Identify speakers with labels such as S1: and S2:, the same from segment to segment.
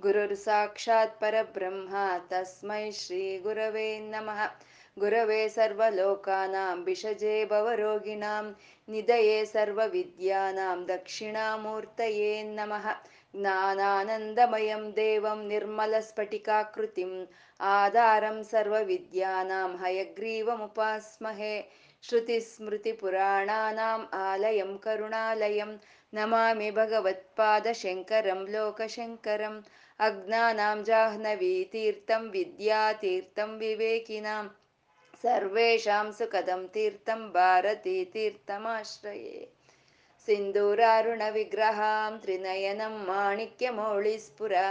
S1: ಗುರುರು ಸಾಕ್ಷಾತ್ ಪರಬ್ರಹ್ಮ ತಸ್ಮೈ ಶ್ರೀ ಗುರವೇ ನಮಃ ಗುರವೇ ಸರ್ವಲೋಕಾನಾಂ ಭಿಷಜೇ ಭವರೋಗಿಣಾಂ ನಿಧಯೇ ಸರ್ವವಿದ್ಯಾನಾಂ ದಕ್ಷಿಣಾಮೂರ್ತಯೇ ನಮಃ ज्ञानानन्दमयं देवं निर्मलस्फटिकाकृतिम् आधारं सर्वविद्यानां हयग्रीवमुपास्महे श्रुतिस्मृतिपुराणानाम् आलयं करुणालयं नमामि भगवत्पादशङ्करं लोकशङ्करम् अज्ञानां जाह्नवीतीर्थं विद्यातीर्थं विवेकिनां सर्वेषां सुखदं तीर्थं भारतीतीर्थमाश्रये सिन्दूरारुणविग्रहां त्रिनयनं माणिक्यमौळिस्फुरा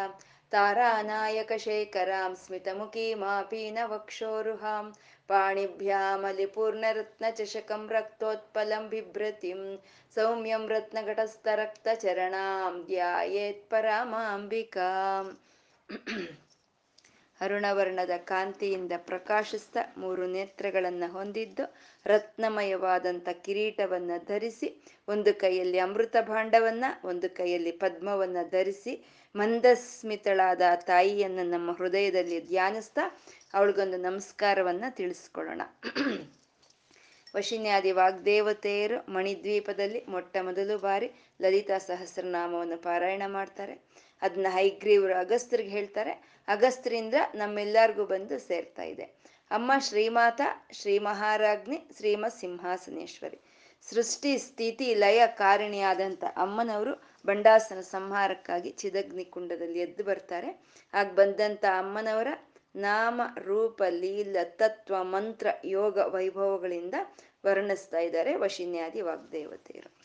S1: तारानायकशेखरां स्मितमुखीमापीनवक्षोरुहां पाणिभ्यामलिपूर्णरत्नचषकं रक्तोत्पलं बिभ्रतिं सौम्यं रत्नघटस्थरक्तचरणां ಧ್ಯಾಯೇತ್ಪರಾಮಾಂಬಿಕಾಂ ಅರುಣವರ್ಣದ ಕಾಂತಿಯಿಂದ ಪ್ರಕಾಶಿಸ್ತಾ ಮೂರು ನೇತ್ರಗಳನ್ನ ಹೊಂದಿದ್ದು ರತ್ನಮಯವಾದಂಥ ಕಿರೀಟವನ್ನ ಧರಿಸಿ ಒಂದು ಕೈಯಲ್ಲಿ ಅಮೃತ ಭಾಂಡವನ್ನ ಒಂದು ಕೈಯಲ್ಲಿ ಪದ್ಮವನ್ನ ಧರಿಸಿ ಮಂದಸ್ಮಿತಳಾದ ತಾಯಿಯನ್ನು ನಮ್ಮ ಹೃದಯದಲ್ಲಿ ಧ್ಯಾನಿಸ್ತಾ ಅವಳಿಗೊಂದು ನಮಸ್ಕಾರವನ್ನ ತಿಳಿಸ್ಕೊಳ್ಳೋಣ. ವಶಿನ್ಯಾದಿ ವಾಗ್ದೇವತೆಯರು ಮಣಿದ್ವೀಪದಲ್ಲಿ ಮೊಟ್ಟ ಮೊದಲು ಬಾರಿ ಲಲಿತಾ ಸಹಸ್ರನಾಮವನ್ನು ಪಾರಾಯಣ ಮಾಡ್ತಾರೆ. ಅದನ್ನ ಹೈಗ್ರೀವರು ಅಗಸ್ತ್ರಿಗೆ ಹೇಳ್ತಾರೆ. ಅಗಸ್ತ್ರಿಂದ ನಮ್ಮೆಲ್ಲರಿಗೂ ಬಂದು ಸೇರ್ತಾ ಇದೆ. ಅಮ್ಮ ಶ್ರೀಮಾತ ಶ್ರೀ ಮಹಾರಾಜ್ಞಿ ಶ್ರೀಮ ಸಿಂಹಾಸನೇಶ್ವರಿ ಸೃಷ್ಟಿ, ಸ್ಥಿತಿ, ಲಯ ಕಾರಣಿಯಾದಂಥ ಅಮ್ಮನವರು ಬಂಡಾಸನ ಸಂಹಾರಕ್ಕಾಗಿ ಚಿದಗ್ನಿ ಕುಂಡದಲ್ಲಿ ಎದ್ದು ಬರ್ತಾರೆ. ಆಗ ಬಂದಂತ ಅಮ್ಮನವರ ನಾಮ, ರೂಪ, ಲೀಲ, ತತ್ವ, ಮಂತ್ರ, ಯೋಗ ವೈಭವಗಳಿಂದ ವರ್ಣಿಸ್ತಾ ಇದ್ದಾರೆ ವಶಿನ್ಯಾದಿ ವಾಗ್ದೇವತೆಯರು.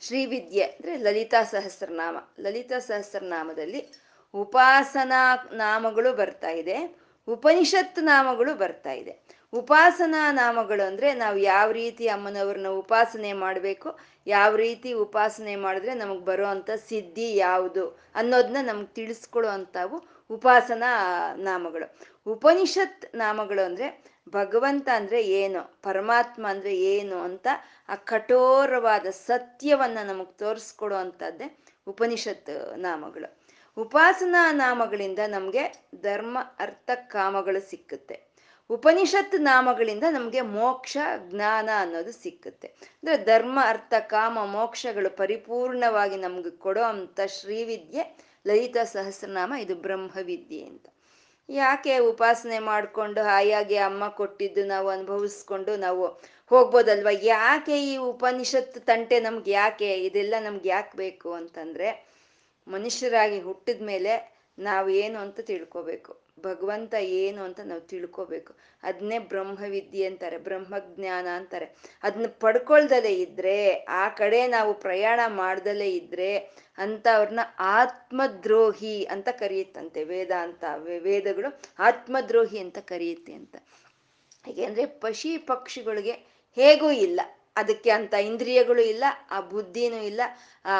S1: ಶ್ರೀವಿದ್ಯೆ ಅಂದ್ರೆ ಲಲಿತಾ ಸಹಸ್ರನಾಮ. ಲಲಿತಾ ಸಹಸ್ರನಾಮದಲ್ಲಿ ಉಪಾಸನಾ ನಾಮಗಳು ಬರ್ತಾ ಇದೆ. ಉಪನಿಷತ್ ನಾಮಗಳು ಬರ್ತಾ ಇದೆ. ಉಪಾಸನಾ ನಾಮಗಳು ಅಂದ್ರೆ ನಾವು ಯಾವ ರೀತಿ ಅಮ್ಮನವ್ರನ್ನ ಉಪಾಸನೆ ಮಾಡಬೇಕು, ಯಾವ ರೀತಿ ಉಪಾಸನೆ ಮಾಡಿದ್ರೆ ನಮಗೆ ಬರೋ ಅಂಥ ಸಿದ್ಧಿ ಯಾವುದು ಅನ್ನೋದನ್ನ ನಮ್ಗೆ ತಿಳಿಸ್ಕೊಡೋ ಅಂಥವು ಉಪಾಸನಾ ನಾಮಗಳು. ಉಪನಿಷತ್ ನಾಮಗಳು ಅಂದ್ರೆ ಭಗವಂತ ಅಂದ್ರೆ ಏನು, ಪರಮಾತ್ಮ ಅಂದ್ರೆ ಏನು ಅಂತ ಆ ಕಠೋರವಾದ ಸತ್ಯವನ್ನ ನಮಗ್ ತೋರಿಸ್ಕೊಡೋ ಅಂಥದ್ದೇ ಉಪನಿಷತ್ ನಾಮಗಳು. ಉಪಾಸನಾ ನಾಮಗಳಿಂದ ನಮಗೆ ಧರ್ಮ, ಅರ್ಥ, ಕಾಮಗಳು ಸಿಕ್ಕುತ್ತೆ. ಉಪನಿಷತ್ ನಾಮಗಳಿಂದ ನಮಗೆ ಮೋಕ್ಷ, ಜ್ಞಾನ ಅನ್ನೋದು ಸಿಕ್ಕುತ್ತೆ. ಅಂದ್ರೆ ಧರ್ಮ, ಅರ್ಥ, ಕಾಮ, ಮೋಕ್ಷಗಳು ಪರಿಪೂರ್ಣವಾಗಿ ನಮ್ಗೆ ಕೊಡೋ ಅಂಥ ಶ್ರೀವಿದ್ಯೆ ಲಲಿತ ಸಹಸ್ರನಾಮ, ಇದು ಬ್ರಹ್ಮವಿದ್ಯೆ ಅಂತ. ಯಾಕೆ ಉಪಾಸನೆ ಮಾಡಿಕೊಂಡು ಹಾಯಾಗಿ ಅಮ್ಮ ಕೊಟ್ಟಿದ್ದು ನಾವು ಅನುಭವಿಸ್ಕೊಂಡು ನಾವು ಹೋಗ್ಬೋದಲ್ವಾ? ಯಾಕೆ ಈ ಉಪನಿಷತ್ ತಂಟೆ ನಮ್ಗೆ ಯಾಕೆ, ಇದೆಲ್ಲ ನಮ್ಗೆ ಯಾಕೆ ಬೇಕು ಅಂತಂದ್ರೆ ಮನುಷ್ಯರಾಗಿ ಹುಟ್ಟಿದ ಮೇಲೆ ನಾವು ಏನು ಅಂತ ತಿಳ್ಕೊಬೇಕು. ಭಗವಂತ ಏನು ಅಂತ ನಾವು ತಿಳ್ಕೋಬೇಕು. ಅದನ್ನೇ ಬ್ರಹ್ಮವಿದ್ಯೆ ಅಂತಾರೆ, ಬ್ರಹ್ಮಜ್ಞಾನ ಅಂತಾರೆ. ಅದನ್ನ ಪಡ್ಕೊಳ್ದಲೇ ಇದ್ರೆ, ಆ ಕಡೆ ನಾವು ಪ್ರಯಾಣ ಮಾಡ್ದಲೇ ಇದ್ರೆ ಅಂಥವ್ರನ್ನ ಆತ್ಮದ್ರೋಹಿ ಅಂತ ಕರೆಯುತ್ತಂತೆ ವೇದ ಅಂತ ವೇದಗಳು ಆತ್ಮದ್ರೋಹಿ ಅಂತ ಕರೆಯುತ್ತೆ ಅಂತ. ಯಾಕೆಂದ್ರೆ ಪಶಿ ಪಕ್ಷಿಗಳಿಗೆ ಹೇಗೂ ಇಲ್ಲ. ಅದಕ್ಕೆ ಅಂತ ಇಂದ್ರಿಯಗಳು ಇಲ್ಲ, ಆ ಬುದ್ಧಿನೂ ಇಲ್ಲ, ಆ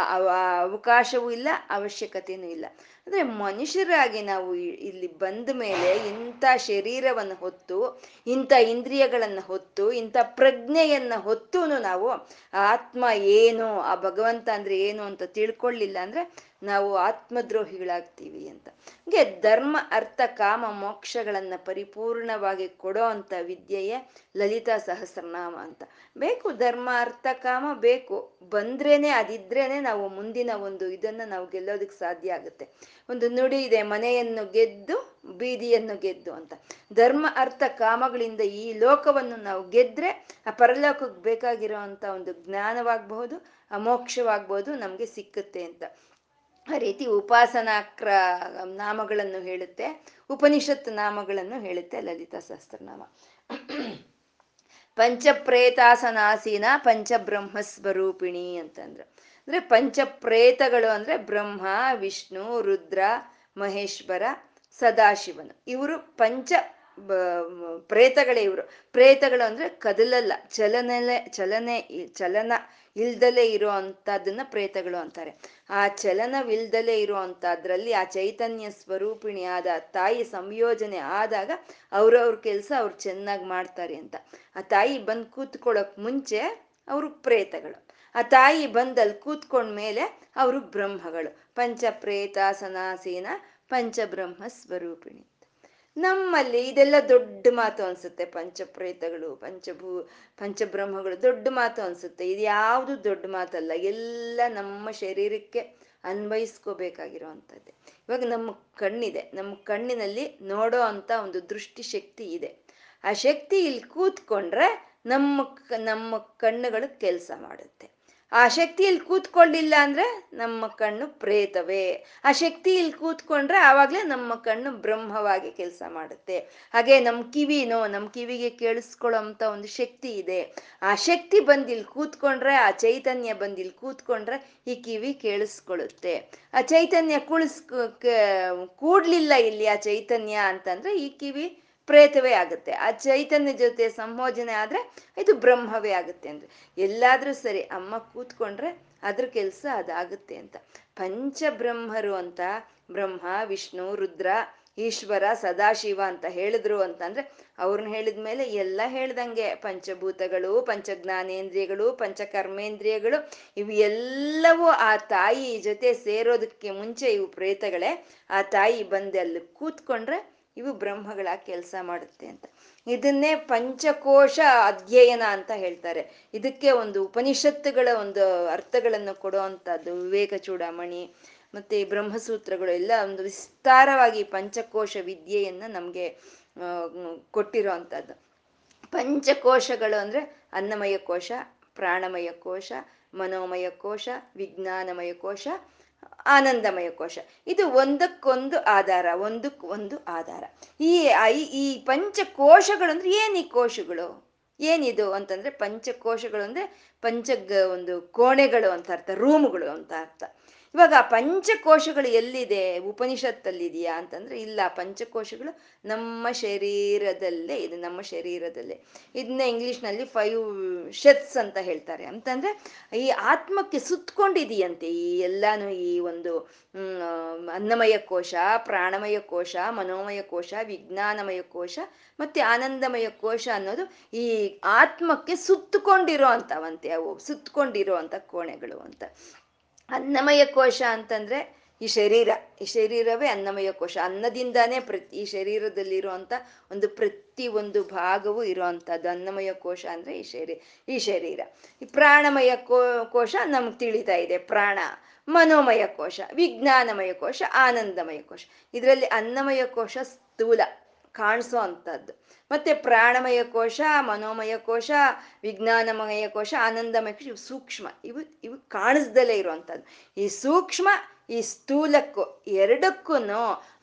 S1: ಅವಕಾಶವೂ ಇಲ್ಲ ಅವಶ್ಯಕತೆಯೂ ಇಲ್ಲ. ಅಂದ್ರೆ ಮನುಷ್ಯರಾಗಿ ನಾವು ಇಲ್ಲಿ ಬಂದ ಮೇಲೆ ಇಂಥ ಶರೀರವನ್ನು ಹೊತ್ತು, ಇಂಥ ಇಂದ್ರಿಯಗಳನ್ನು ಹೊತ್ತು, ಇಂಥ ಪ್ರಜ್ಞೆಯನ್ನ ಹೊತ್ತು ನಾವು ಆತ್ಮ ಏನು, ಆ ಭಗವಂತ ಅಂದ್ರೆ ಏನು ಅಂತ ತಿಳ್ಕೊಳ್ಳಿಲ್ಲ ಅಂದ್ರೆ ನಾವು ಆತ್ಮದ್ರೋಹಿಗಳಾಗ್ತೀವಿ ಅಂತ. ಹಂಗೆ ಧರ್ಮ, ಅರ್ಥ, ಕಾಮ, ಮೋಕ್ಷಗಳನ್ನ ಪರಿಪೂರ್ಣವಾಗಿ ಕೊಡೋ ಅಂತ ವಿದ್ಯೆಯೇ ಲಲಿತಾ ಸಹಸ್ರನಾಮ ಅಂತ. ಬೇಕು ಧರ್ಮ, ಅರ್ಥ, ಕಾಮ ಬೇಕು. ಬಂದ್ರೇನೆ ಅದಿದ್ರೇನೆ ನಾವು ಮುಂದಿನ ಒಂದು ಇದನ್ನ ನಾವು ಗೆಲ್ಲೋದಕ್ಕೆ ಸಾಧ್ಯ ಆಗುತ್ತೆ. ಒಂದು ನುಡಿ ಇದೆ, ಮನೆಯನ್ನು ಗೆದ್ದು ಬೀದಿಯನ್ನು ಗೆದ್ದು ಅಂತ. ಧರ್ಮ, ಅರ್ಥ, ಕಾಮಗಳಿಂದ ಈ ಲೋಕವನ್ನು ನಾವು ಗೆದ್ರೆ ಆ ಪರಲೋಕಕ್ಕೆ ಬೇಕಾಗಿರೋ ಒಂದು ಜ್ಞಾನವಾಗಬಹುದು ಆ ಮೋಕ್ಷವಾಗ್ಬೋದು ನಮ್ಗೆ ಸಿಕ್ಕುತ್ತೆ ಅಂತ. ಆ ರೀತಿ ಉಪಾಸನಾ ಕ್ರ ನಾಮಗಳನ್ನು ಹೇಳುತ್ತೆ, ಉಪನಿಷತ್ ನಾಮಗಳನ್ನು ಹೇಳುತ್ತೆ ಲಲಿತಾ ಸಹಸ್ರನಾಮ. ಪಂಚಪ್ರೇತಾಸನಾಸೀನ ಪಂಚಬ್ರಹ್ಮ ಸ್ವರೂಪಿಣಿ ಅಂತಂದ್ರು. ಅಂದ್ರೆ ಪಂಚಪ್ರೇತಗಳು ಅಂದ್ರೆ ಬ್ರಹ್ಮ, ವಿಷ್ಣು, ರುದ್ರ, ಮಹೇಶ್ವರ, ಸದಾಶಿವನು. ಇವರು ಪಂಚ ಪ್ರೇತಗಳೇ ಇವರು. ಪ್ರೇತಗಳು ಅಂದ್ರೆ ಕದಲಲ್ಲ, ಚಲನೆಲೆ, ಚಲನೆ ಚಲನ ಇಲ್ದಲೇ ಇರೋ ಅಂತದನ್ನ ಪ್ರೇತಗಳು ಅಂತಾರೆ. ಆ ಚಲನವಿಲ್ದಲೇ ಇರೋ ಅಂತದ್ರಲ್ಲಿ ಆ ಚೈತನ್ಯ ಸ್ವರೂಪಿಣಿಯಾದ ತಾಯಿ ಸಂಯೋಜನೆ ಆದಾಗ ಅವ್ರವ್ರ ಕೆಲಸ ಅವ್ರು ಚೆನ್ನಾಗಿ ಮಾಡ್ತಾರೆ ಅಂತ. ಆ ತಾಯಿ ಬಂದು ಕೂತ್ಕೊಳ್ಳೋಕ್ ಮುಂಚೆ ಅವರು ಪ್ರೇತಗಳು. ಆ ತಾಯಿ ಬಂದಲ್ಲಿ ಕೂತ್ಕೊಂಡ್ಮೇಲೆ ಅವರು ಬ್ರಹ್ಮಗಳು. ಪಂಚಪ್ರೇತ ಸನಾಸೀನ ಪಂಚಬ್ರಹ್ಮ ಸ್ವರೂಪಿಣಿ. ನಮ್ಮಲ್ಲಿ ಇದೆಲ್ಲ ದೊಡ್ಡ ಮಾತು ಅನ್ಸುತ್ತೆ. ಪಂಚಪ್ರೇತಗಳು, ಪಂಚಭೂ, ಪಂಚಬ್ರಹ್ಮಗಳು ದೊಡ್ಡ ಮಾತು ಅನ್ಸುತ್ತೆ. ಇದು ಯಾವುದು ದೊಡ್ಡ ಮಾತಲ್ಲ. ಎಲ್ಲ ನಮ್ಮ ಶರೀರಕ್ಕೆ ಅನ್ವಯಿಸ್ಕೋಬೇಕಾಗಿರುವಂಥದ್ದೇ. ಇವಾಗ ನಮ್ಮ ಕಣ್ಣಿದೆ. ನಮ್ಮ ಕಣ್ಣಿನಲ್ಲಿ ನೋಡೋ ಅಂತ ಒಂದು ದೃಷ್ಟಿ ಶಕ್ತಿ ಇದೆ. ಆ ಶಕ್ತಿ ಇಲ್ಲಿ ಕೂತ್ಕೊಂಡ್ರೆ ನಮ್ಮ ನಮ್ಮ ಕಣ್ಣುಗಳು ಕೆಲಸ ಮಾಡುತ್ತೆ. ಆ ಶಕ್ತಿಯಲ್ಲಿ ಕೂತ್ಕೊಳ್ಳಿಲ್ಲ ಅಂದ್ರೆ ನಮ್ಮ ಕಣ್ಣು ಪ್ರೇತವೇ. ಆ ಶಕ್ತಿಯಲ್ಲಿ ಕೂತ್ಕೊಂಡ್ರೆ ಆವಾಗ್ಲೇ ನಮ್ಮ ಕಣ್ಣು ಬ್ರಹ್ಮವಾಗಿ ಕೆಲಸ ಮಾಡುತ್ತೆ. ಹಾಗೆ ನಮ್ಮ ಕಿವಿನೋ ನಮ್ಮ ಕಿವಿಗೆ ಕೇಳಿಸ್ಕೊಳ್ಳೋ ಅಂತ ಒಂದು ಶಕ್ತಿ ಇದೆ. ಆ ಶಕ್ತಿ ಬಂದಿಲ್ ಕೂತ್ಕೊಂಡ್ರೆ, ಆ ಚೈತನ್ಯ ಬಂದಿಲ್ ಕೂತ್ಕೊಂಡ್ರೆ ಈ ಕಿವಿ ಕೇಳಿಸ್ಕೊಳ್ಳುತ್ತೆ. ಆ ಚೈತನ್ಯ ಕುಳಿಸ್ ಕೂಡ್ಲಿಲ್ಲ ಇಲ್ಲಿ ಆ ಚೈತನ್ಯ ಅಂತಂದ್ರೆ ಈ ಕಿವಿ ಪ್ರೇತವೇ ಆಗುತ್ತೆ. ಆ ಚೈತನ್ಯ ಜೊತೆ ಸಂಭೋಜನೆ ಆದ್ರೆ ಇದು ಬ್ರಹ್ಮವೇ ಆಗುತ್ತೆ ಅಂದ್ರೆ. ಎಲ್ಲಾದ್ರೂ ಸರಿ ಅಮ್ಮ ಕೂತ್ಕೊಂಡ್ರೆ ಅದ್ರ ಕೆಲಸ ಅದಾಗುತ್ತೆ ಅಂತ. ಪಂಚಬ್ರಹ್ಮರು ಅಂತ ಬ್ರಹ್ಮ, ವಿಷ್ಣು, ರುದ್ರ, ಈಶ್ವರ, ಸದಾಶಿವ ಅಂತ ಹೇಳಿದ್ರು ಅಂತಂದ್ರೆ ಅವ್ರನ್ನ ಹೇಳಿದ್ಮೇಲೆ ಎಲ್ಲ ಹೇಳ್ದಂಗೆ. ಪಂಚಭೂತಗಳು, ಪಂಚಜ್ಞಾನೇಂದ್ರಿಯಗಳು, ಪಂಚಕರ್ಮೇಂದ್ರಿಯಗಳು ಇವು ಎಲ್ಲವೂ ಆ ತಾಯಿ ಜೊತೆ ಸೇರೋದಕ್ಕೆ ಮುಂಚೆ ಇವು ಪ್ರೇತಗಳೇ. ಆ ತಾಯಿ ಬಂದೆ ಅಲ್ಲಿ ಕೂತ್ಕೊಂಡ್ರೆ ಇವು ಬ್ರಹ್ಮಗಳ ಕೆಲಸ ಮಾಡುತ್ತೆ ಅಂತ. ಇದನ್ನೇ ಪಂಚಕೋಶ ಅಧ್ಯಯನ ಅಂತ ಹೇಳ್ತಾರೆ. ಇದಕ್ಕೆ ಒಂದು ಉಪನಿಷತ್ತುಗಳ ಒಂದು ಅರ್ಥಗಳನ್ನು ಕೊಡೋ ವಿವೇಕ ಚೂಡಾಮಣಿ ಮತ್ತೆ ಬ್ರಹ್ಮಸೂತ್ರಗಳು ಎಲ್ಲ ಒಂದು ವಿಸ್ತಾರವಾಗಿ ಪಂಚಕೋಶ ವಿದ್ಯೆಯನ್ನ ನಮಗೆ ಕೊಟ್ಟಿರೋ ಪಂಚಕೋಶಗಳು ಅಂದ್ರೆ ಅನ್ನಮಯ ಕೋಶ, ಪ್ರಾಣಮಯ ಕೋಶ, ಮನೋಮಯ ಕೋಶ, ವಿಜ್ಞಾನಮಯ ಕೋಶ ಆನಂದಮಯ ಕೋಶ ಇದು ಒಂದಕ್ಕೊಂದು ಆಧಾರ, ಒಂದಕ್ಕೆ ಒಂದು ಆಧಾರ. ಈ, ಐ, ಈ ಪಂಚಕೋಶಗಳು ಅಂದ್ರೆ ಏನ್ ಈ ಕೋಶಗಳು? ಏನಿದು ಅಂತಂದ್ರೆ ಪಂಚಕೋಶಗಳು ಅಂದ್ರೆ ಪಂಚ ಒಂದು ಕೋಣೆಗಳು ಅಂತ ಅರ್ಥ, ರೂಮ್ಗಳು ಅಂತ ಅರ್ಥ. ಇವಾಗ ಪಂಚಕೋಶಗಳು ಎಲ್ಲಿದೆ? ಉಪನಿಷತ್ತಲ್ಲಿದೆಯಾ ಅಂತಂದ್ರೆ, ಇಲ್ಲ, ಪಂಚಕೋಶಗಳು ನಮ್ಮ ಶರೀರದಲ್ಲೇ ಇದೆ, ನಮ್ಮ ಶರೀರದಲ್ಲೇ. ಇದನ್ನ ಇಂಗ್ಲಿಷ್ನಲ್ಲಿ ಫೈವ್ ಶೆತ್ಸ್ ಅಂತ ಹೇಳ್ತಾರೆ. ಅಂತಂದ್ರೆ, ಈ ಆತ್ಮಕ್ಕೆ ಸುತ್ಕೊಂಡಿದೆಯಂತೆ ಈ ಎಲ್ಲಾನು ಈ ಒಂದು ಅನ್ನಮಯ ಕೋಶ, ಪ್ರಾಣಮಯ ಕೋಶ, ಮನೋಮಯ ಕೋಶ, ವಿಜ್ಞಾನಮಯ ಕೋಶ ಮತ್ತೆ ಆನಂದಮಯ ಕೋಶ ಅನ್ನೋದು ಈ ಆತ್ಮಕ್ಕೆ ಸುತ್ತಕೊಂಡಿರೋ ಅಂತವಂತೆ, ಅವು ಸುತ್ತಕೊಂಡಿರೋ ಅಂತ ಕೋಣೆಗಳು ಅಂತ. ಅನ್ನಮಯ ಕೋಶ ಅಂತಂದ್ರೆ ಈ ಶರೀರ. ಈ ಶರೀರವೇ ಅನ್ನಮಯ ಕೋಶ. ಅನ್ನದಿಂದಾನೇ ಪ್ರತಿ, ಈ ಶರೀರದಲ್ಲಿರುವಂತ ಒಂದು ಪ್ರತಿ ಒಂದು ಭಾಗವೂ ಇರುವಂತಹದ್ದು. ಅನ್ನಮಯ ಕೋಶ ಅಂದ್ರೆ ಈ ಶರೀರ ಈ ಶರೀರ. ಈ ಪ್ರಾಣಮಯ ಕೋಶ ನಮ್ಗೆ ತಿಳಿತಾ ಇದೆ. ಪ್ರಾಣ, ಮನೋಮಯ ಕೋಶ, ವಿಜ್ಞಾನಮಯ ಕೋಶ, ಆನಂದಮಯ ಕೋಶ. ಇದರಲ್ಲಿ ಅನ್ನಮಯ ಕೋಶ ಸ್ಥೂಲ. ಕಾಣಿಸೋ ಅಂಥದ್ದು. ಮತ್ತೆ ಪ್ರಾಣಮಯ ಕೋಶ, ಮನೋಮಯ ಕೋಶ, ವಿಜ್ಞಾನಮಯ ಕೋಶ, ಆನಂದಮಯ ಕೋಶ ಇವು ಸೂಕ್ಷ್ಮ. ಇವು ಇವು ಕಾಣಿಸ್ದಲೇ ಇರುವಂಥದ್ದು. ಈ ಸೂಕ್ಷ್ಮ, ಈ ಸ್ಥೂಲಕ್ಕೂ ಎರಡಕ್ಕೂ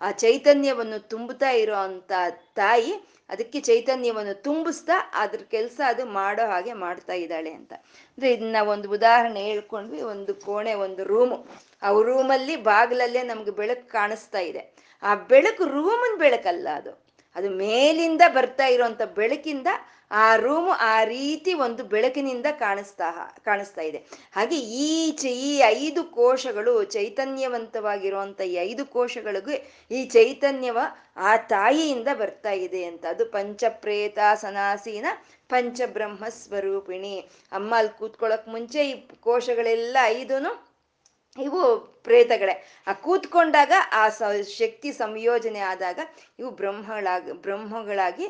S1: ಆ ಚೈತನ್ಯವನ್ನು ತುಂಬುತ್ತಾ ಇರೋ ಅಂತ ತಾಯಿ ಅದಕ್ಕೆ ಚೈತನ್ಯವನ್ನು ತುಂಬಿಸ್ತಾ ಅದ್ರ ಕೆಲಸ ಅದು ಮಾಡೋ ಹಾಗೆ ಮಾಡ್ತಾ ಇದ್ದಾಳೆ ಅಂತ. ಅಂದ್ರೆ ಇದನ್ನ ಒಂದು ಉದಾಹರಣೆ ಹೇಳ್ಕೊಂಡ್ವಿ, ಒಂದು ಕೋಣೆ, ಒಂದು ರೂಮು. ಆ ರೂಮಲ್ಲಿ ಬಾಗಿಲಲ್ಲೇ ನಮ್ಗೆ ಬೆಳಕು ಕಾಣಿಸ್ತಾ ಇದೆ. ಆ ಬೆಳಕು ರೂಮನ್ ಬೆಳಕಲ್ಲ ಅದು. ಅದು ಮೇಲಿಂದ ಬರ್ತಾ ಇರುವಂತ ಬೆಳಕಿಂದ ಆ ರೂಮು ಆ ರೀತಿ ಒಂದು ಬೆಳಕಿನಿಂದ ಕಾಣಿಸ್ತಾ ಕಾಣಿಸ್ತಾ ಇದೆ. ಹಾಗೆ ಈ ಈ ಐದು ಕೋಶಗಳು ಚೈತನ್ಯವಂತವಾಗಿರುವಂತ ಈ ಐದು ಕೋಶಗಳಿಗೂ ಈ ಚೈತನ್ಯವ ಆ ತಾಯಿಯಿಂದ ಬರ್ತಾ ಇದೆ ಅಂತ. ಅದು ಪಂಚಪ್ರೇತ ಸನಾಸೀನ ಪಂಚಬ್ರಹ್ಮ ಸ್ವರೂಪಿಣಿ. ಅಮ್ಮ ಅಲ್ಲಿ ಕೂತ್ಕೊಳ್ಳೋಕ್ ಮುಂಚೆ ಈ ಕೋಶಗಳೆಲ್ಲ ಐದುನು ಇವು ಪ್ರೇತಗಳೇ. ಆ ಕೂತ್ಕೊಂಡಾಗ ಆ ಶಕ್ತಿ ಸಂಯೋಜನೆ ಆದಾಗ ಇವು ಬ್ರಹ್ಮಗಳಾಗಿ ಬ್ರಹ್ಮಗಳಾಗಿ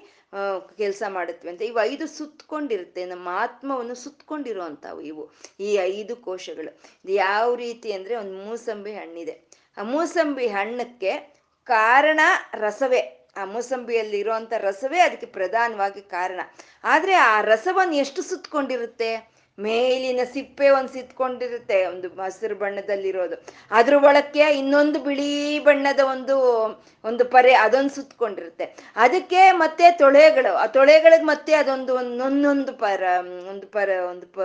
S1: ಕೆಲಸ ಮಾಡುತ್ತವೆ ಅಂತ. ಇವು ಐದು ಸುತ್ತಕೊಂಡಿರುತ್ತೆ ನಮ್ಮ ಆತ್ಮವನ್ನು ಸುತ್ತಕೊಂಡಿರುವಂಥವು ಇವು. ಈ ಐದು ಕೋಶಗಳು. ಯಾವ ರೀತಿ ಅಂದ್ರೆ ಒಂದು ಮೂಸಂಬಿ ಹಣ್ಣಿದೆ. ಆ ಮೂಸಂಬಿ ಹಣ್ಣಕ್ಕೆ ಕಾರಣ ರಸವೇ. ಆ ಮೂಸಂಬಿಯಲ್ಲಿ ಇರುವಂತ ರಸವೇ ಅದಕ್ಕೆ ಪ್ರಧಾನವಾಗಿ ಕಾರಣ. ಆದ್ರೆ ಆ ರಸವನ್ನು ಎಷ್ಟು ಸುತ್ತಕೊಂಡಿರುತ್ತೆ ಮೇಲಿನ ಸಿಪ್ಪೆ ಒಂದು ಸಿತ್ಕೊಂಡಿರುತ್ತೆ, ಒಂದು ಹಸಿರು ಬಣ್ಣದಲ್ಲಿರೋದು. ಅದ್ರ ಒಳಕ್ಕೆ ಇನ್ನೊಂದು ಬಿಳಿ ಬಣ್ಣದ ಒಂದು ಒಂದು ಪರೆ ಅದೊಂದು ಸುತ್ಕೊಂಡಿರುತ್ತೆ. ಅದಕ್ಕೆ ಮತ್ತೆ ತೊಳೆಗಳು, ಆ ತೊಳೆಗಳಿಗೆ ಮತ್ತೆ ಅದೊಂದು ಒಂದೊಂದೊಂದು ಪರ, ಒಂದು ಪರ, ಒಂದು ಪ,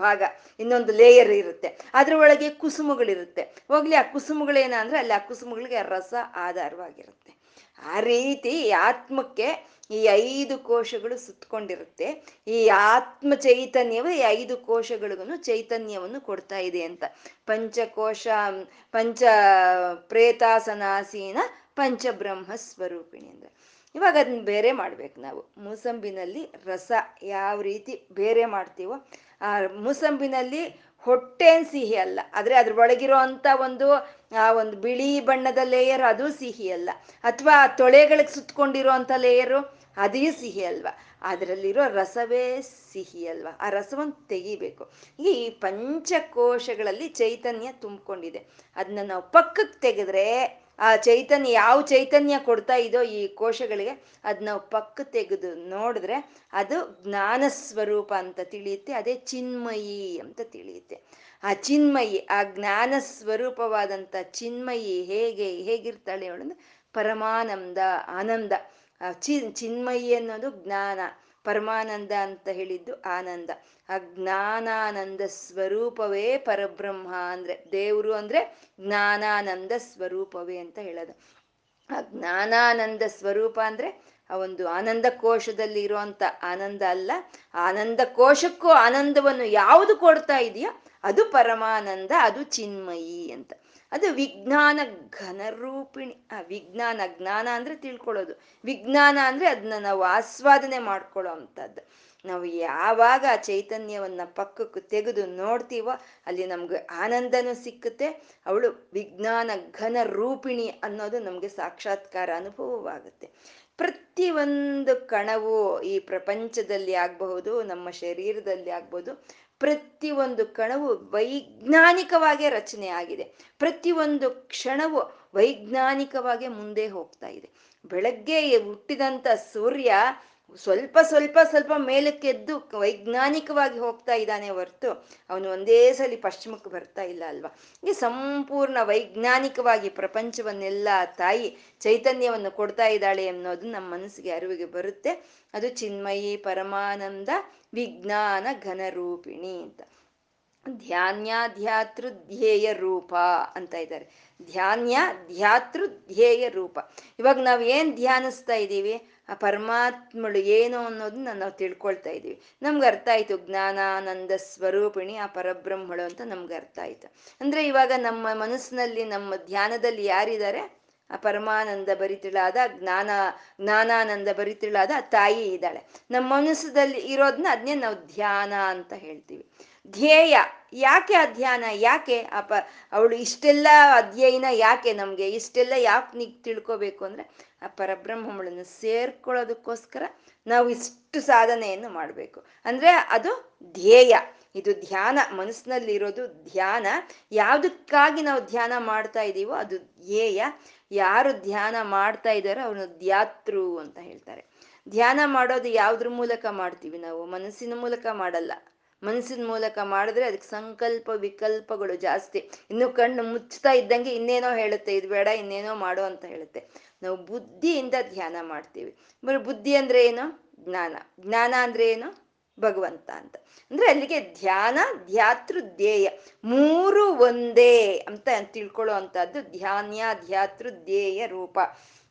S1: ಭಾಗ, ಇನ್ನೊಂದು ಲೇಯರ್ ಇರುತ್ತೆ. ಅದ್ರ ಒಳಗೆ ಕುಸುಮಗಳಿರುತ್ತೆ. ಹೋಗ್ಲಿ, ಆ ಕುಸುಮಗಳೇನ ಅಂದ್ರೆ ಅಲ್ಲಿ ಆ ಕುಸುಮಗಳಿಗೆ ರಸ ಆಧಾರವಾಗಿರುತ್ತೆ. ಆ ರೀತಿ ಆತ್ಮಕ್ಕೆ ಈ ಐದು ಕೋಶಗಳು ಸುತ್ತಕೊಂಡಿರುತ್ತೆ ಈ ಆತ್ಮ ಚೈತನ್ಯವು ಈ ಐದು ಕೋಶಗಳಿಗೂ ಚೈತನ್ಯವನ್ನು ಕೊಡ್ತಾ ಇದೆ ಅಂತ. ಪಂಚಕೋಶ, ಪಂಚ ಪ್ರೇತಾಸನಾಸೀನ ಪಂಚಬ್ರಹ್ಮ ಸ್ವರೂಪಿಣಿ ಅಂದ್ರೆ. ಇವಾಗ ಅದನ್ನ ಬೇರೆ ಮಾಡ್ಬೇಕು ನಾವು. ಮೂಸಂಬಿನಲ್ಲಿ ರಸ ಯಾವ ರೀತಿ ಬೇರೆ ಮಾಡ್ತೀವೋ, ಆ ಮೂಸಂಬಿನಲ್ಲಿ ಹೊಟ್ಟೆನ್ ಸಿಹಿ ಅಲ್ಲ. ಆದ್ರೆ ಅದ್ರ ಅಂತ ಒಂದು, ಆ ಒಂದು ಬಿಳಿ ಬಣ್ಣದ ಲೇಯರ್ ಅದು ಸಿಹಿ ಅಲ್ಲ. ಅಥವಾ ತೊಳೆಗಳಿಗೆ ಸುತ್ತಕೊಂಡಿರೋ ಲೇಯರು ಅದೇ ಸಿಹಿ ಅಲ್ವಾ? ಅದರಲ್ಲಿರೋ ರಸವೇ ಸಿಹಿ ಅಲ್ವಾ? ಆ ರಸವನ್ನು ತೆಗಿಬೇಕು. ಈ ಪಂಚಕೋಶಗಳಲ್ಲಿ ಚೈತನ್ಯ ತುಂಬಿಕೊಂಡಿದೆ. ಅದನ್ನ ನಾವು ಪಕ್ಕಕ್ಕೆ ತೆಗೆದ್ರೆ ಆ ಚೈತನ್ಯ, ಯಾವ ಚೈತನ್ಯ ಕೊಡ್ತಾ ಇದೋ ಈ ಕೋಶಗಳಿಗೆ ಅದ್ ನಾವು ಪಕ್ಕ ತೆಗೆದು ನೋಡಿದ್ರೆ ಅದು ಜ್ಞಾನ ಸ್ವರೂಪ ಅಂತ ತಿಳಿಯುತ್ತೆ, ಅದೇ ಚಿನ್ಮಯಿ ಅಂತ ತಿಳಿಯುತ್ತೆ. ಆ ಚಿನ್ಮಯಿ, ಆ ಜ್ಞಾನ ಸ್ವರೂಪವಾದಂಥ ಚಿನ್ಮಯಿ ಹೇಗೆ, ಹೇಗಿರ್ತಾಳೆ ಅವಳು ಪರಮಾನಂದ, ಆನಂದ. ಚಿನ್, ಚಿನ್ಮಯಿ ಅನ್ನೋದು ಜ್ಞಾನ. ಪರಮಾನಂದ ಅಂತ ಹೇಳಿದ್ದು ಆನಂದ. ಆ ಜ್ಞಾನಾನಂದ ಸ್ವರೂಪವೇ ಪರಬ್ರಹ್ಮ ಅಂದ್ರೆ ದೇವರು ಅಂದ್ರೆ ಜ್ಞಾನಾನಂದ ಸ್ವರೂಪವೇ ಅಂತ ಹೇಳೋದು. ಆ ಜ್ಞಾನಾನಂದ ಸ್ವರೂಪ ಅಂದ್ರೆ ಆ ಒಂದು ಆನಂದ ಕೋಶದಲ್ಲಿ ಇರುವಂತ ಆನಂದ ಅಲ್ಲ ಆನಂದ ಕೋಶಕ್ಕೂ ಆನಂದವನ್ನು ಯಾವುದು ಕೊಡ್ತಾ ಇದೆಯೋ ಅದು ಪರಮಾನಂದ, ಅದು ಚಿನ್ಮಯಿ ಅಂತ. ಅದು ವಿಜ್ಞಾನ ಘನರೂಪಿಣಿ, ಆ ವಿಜ್ಞಾನ ಜ್ಞಾನ ಅಂದ್ರೆ ತಿಳ್ಕೊಳ್ಳೋದು. ವಿಜ್ಞಾನ ಅಂದ್ರೆ ಅದನ್ನ ನಾವು ಆಸ್ವಾದನೆ ಮಾಡ್ಕೊಳ್ಳೋ ಅಂಥದ್ದು. ನಾವು ಯಾವಾಗ ಆ ಚೈತನ್ಯವನ್ನ ಪಕ್ಕಕ್ಕೆ ತೆಗೆದು ನೋಡ್ತೀವೋ ಅಲ್ಲಿ ನಮ್ಗೆ ಆನಂದನೂ ಸಿಕ್ಕುತ್ತೆ. ಅವಳು ವಿಜ್ಞಾನ ಘನ ರೂಪಿಣಿ ಅನ್ನೋದು ನಮ್ಗೆ ಸಾಕ್ಷಾತ್ಕಾರ ಅನುಭವವಾಗುತ್ತೆ. ಪ್ರತಿ ಒಂದು ಕಣವು ಈ ಪ್ರಪಂಚದಲ್ಲಿ ಆಗಬಹುದು, ನಮ್ಮ ಶರೀರದಲ್ಲಿ ಆಗ್ಬಹುದು. ಪ್ರತಿ ಒಂದು ಕಣವು ವೈಜ್ಞಾನಿಕವಾಗಿ ರಚನೆ ಆಗಿದೆ ಪ್ರತಿ ಒಂದು ಕ್ಷಣವು ವೈಜ್ಞಾನಿಕವಾಗಿ ಮುಂದೆ ಹೋಗ್ತಾ ಇದೆ. ಬೆಳಗ್ಗೆ ಹುಟ್ಟಿದಂತ ಸೂರ್ಯ ಸ್ವಲ್ಪ ಸ್ವಲ್ಪ ಸ್ವಲ್ಪ ಮೇಲಕ್ಕೆದ್ದು ವೈಜ್ಞಾನಿಕವಾಗಿ ಹೋಗ್ತಾ ಇದ್ದಾನೆ ಹೊರ್ತು ಅವನು ಒಂದೇ ಸಲಿ ಪಶ್ಚಿಮಕ್ಕೆ ಬರ್ತಾ ಇಲ್ಲ ಅಲ್ವಾ? ಈ ಸಂಪೂರ್ಣ ವೈಜ್ಞಾನಿಕವಾಗಿ ಪ್ರಪಂಚವನ್ನೆಲ್ಲ ತಾಯಿ ಚೈತನ್ಯವನ್ನು ಕೊಡ್ತಾ ಇದ್ದಾಳೆ ಅನ್ನೋದು ನಮ್ಮ ಮನಸ್ಸಿಗೆ ಅರಿವಿಗೆ ಬರುತ್ತೆ. ಅದು ಚಿನ್ಮಯಿ ಪರಮಾನಂದ ವಿಜ್ಞಾನ ಘನರೂಪಿಣಿ ಅಂತ. ಧ್ಯಾನ್ಯಾಧ್ಯಾತೃ ಧ್ಯೇಯ ರೂಪ ಅಂತ ಇದ್ದಾರೆ. ಧ್ಯಾನ್ಯ ಧ್ಯಾತೃ ಧ್ಯೇಯ ರೂಪ. ಇವಾಗ ನಾವು ಏನು ಧ್ಯಾನಿಸ್ತಾ ಇದ್ದೀವಿ? ಆ ಪರಮಾತ್ಮಳು ಏನು ಅನ್ನೋದನ್ನ ನಾವು ತಿಳ್ಕೊಳ್ತಾ ಇದ್ದೀವಿ. ನಮ್ಗೆ ಅರ್ಥ ಆಯ್ತು ಜ್ಞಾನಾನಂದ ಸ್ವರೂಪಿಣಿ ಆ ಪರಬ್ರಹ್ಮಳು ಅಂತ ನಮ್ಗೆ ಅರ್ಥ ಆಯ್ತು. ಅಂದ್ರೆ ಇವಾಗ ನಮ್ಮ ಮನಸ್ಸಿನಲ್ಲಿ, ನಮ್ಮ ಧ್ಯಾನದಲ್ಲಿ ಯಾರಿದ್ದಾರೆ? ಆ ಪರಮಾನಂದ ಭರಿತಿಳಾದ, ಜ್ಞಾನ, ಜ್ಞಾನಾನಂದ ಭರಿತಿಳಾದ ತಾಯಿ ಇದ್ದಾಳೆ. ನಮ್ಮ ಮನಸ್ಸಲ್ಲಿ ಇರೋದನ್ನ ಅದನ್ನೇ ನಾವು ಧ್ಯಾನ ಅಂತ ಹೇಳ್ತೀವಿ. ಧ್ಯೇಯ ಯಾಕೆ ಅಧ್ಯಯನ, ಯಾಕೆ ಅಪ, ಅವಳು ಇಷ್ಟೆಲ್ಲ ಅಧ್ಯಯನ ಯಾಕೆ ನಮ್ಗೆ? ಇಷ್ಟೆಲ್ಲ ಯಾಕೆ ನೀ ತಿಳ್ಕೊಬೇಕು ಅಂದ್ರೆ ಆ ಪರಬ್ರಹ್ಮಗಳನ್ನು ಸೇರ್ಕೊಳ್ಳೋದಕ್ಕೋಸ್ಕರ ನಾವು ಇಷ್ಟು ಸಾಧನೆಯನ್ನು ಮಾಡಬೇಕು. ಅಂದ್ರೆ ಅದು ಧ್ಯೇಯ. ಇದು ಧ್ಯಾನ. ಮನಸ್ಸಿನಲ್ಲಿ ಇರೋದು ಧ್ಯಾನ. ಯಾವುದಕ್ಕಾಗಿ ನಾವು ಧ್ಯಾನ ಮಾಡ್ತಾ ಇದ್ದೀವೋ ಅದು ಧ್ಯೇಯ. ಯಾರು ಧ್ಯಾನ ಮಾಡ್ತಾ ಇದ್ದಾರೋ ಅವನು ಧ್ಯಾತೃ ಅಂತ ಹೇಳ್ತಾರೆ. ಧ್ಯಾನ ಮಾಡೋದು ಯಾವ್ದ್ರ ಮೂಲಕ ಮಾಡ್ತೀವಿ ನಾವು? ಮನಸ್ಸಿನ ಮೂಲಕ ಮಾಡಲ್ಲ. ಮನಸ್ಸಿನ ಮೂಲಕ ಮಾಡಿದ್ರೆ ಅದಕ್ಕೆ ಸಂಕಲ್ಪ ವಿಕಲ್ಪಗಳು ಜಾಸ್ತಿ. ಇನ್ನು ಕಣ್ಣು ಮುಚ್ಚುತ್ತಾ ಇದ್ದಂಗೆ ಇನ್ನೇನೋ ಹೇಳುತ್ತೆ, ಇದು ಬೇಡ, ಇನ್ನೇನೋ ಮಾಡು ಅಂತ ಹೇಳುತ್ತೆ. ನಾವು ಬುದ್ಧಿಯಿಂದ ಧ್ಯಾನ ಮಾಡ್ತೀವಿ. ಬರೀ ಬುದ್ಧಿ ಅಂದ್ರೆ ಏನು? ಜ್ಞಾನ. ಜ್ಞಾನ ಅಂದ್ರೆ ಏನು? ಭಗವಂತ ಅಂತ. ಅಂದ್ರೆ ಅಲ್ಲಿಗೆ ಧ್ಯಾನ ಧ್ಯಾತೃ ಧ್ಯೇಯ ಮೂರು ಒಂದೇ ಅಂತ ತಿಳ್ಕೊಳ್ಳೋ ಅಂತದ್ದು ಧ್ಯಾನ್ಯ ಧ್ಯಾತೃ ಧ್ಯೇಯ ರೂಪ.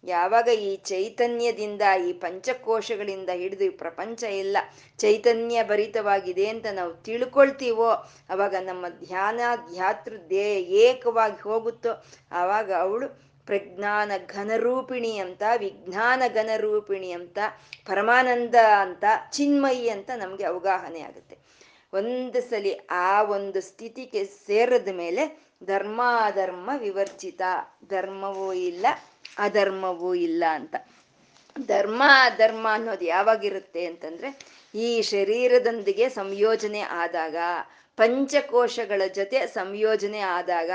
S1: ಯಾವಾಗ ಈ ಚೈತನ್ಯದಿಂದ, ಈ ಪಂಚಕೋಶಗಳಿಂದ ಹಿಡಿದು ಈ ಪ್ರಪಂಚ ಎಲ್ಲ ಚೈತನ್ಯ ಭರಿತವಾಗಿದೆ ಅಂತ ನಾವು ತಿಳ್ಕೊಳ್ತೀವೋ, ಅವಾಗ ನಮ್ಮ ಧ್ಯಾನ ಧ್ಯಾತೃ ಧ್ಯೇಯ ಏಕವಾಗಿ ಹೋಗುತ್ತೋ, ಆವಾಗ ಅವಳು ಪ್ರಜ್ಞಾನ ಘನರೂಪಿಣಿ ಅಂತ ವಿಜ್ಞಾನ ಘನರೂಪಿಣಿ ಅಂತ, ಪರಮಾನಂದ ಅಂತ, ಚಿನ್ಮಯಿ ಅಂತ ನಮಗೆ ಅವಗಾಹನೆ ಆಗುತ್ತೆ. ಒಂದು ಸಲಿ ಆ ಒಂದು ಸ್ಥಿತಿಗೆ ಸೇರದ ಮೇಲೆ ಧರ್ಮ ಅಧರ್ಮ ವಿವರ್ಜಿತ. ಧರ್ಮವೂ ಇಲ್ಲ, ಅಧರ್ಮವೂ ಇಲ್ಲ ಅಂತ. ಧರ್ಮ ಅಧರ್ಮ ಅನ್ನೋದು ಯಾವಾಗಿರುತ್ತೆ ಅಂತಂದ್ರೆ ಈ ಶರೀರದೊಂದಿಗೆ ಸಂಯೋಜನೆ ಆದಾಗ ಪಂಚಕೋಶಗಳ ಜೊತೆ ಸಂಯೋಜನೆ ಆದಾಗ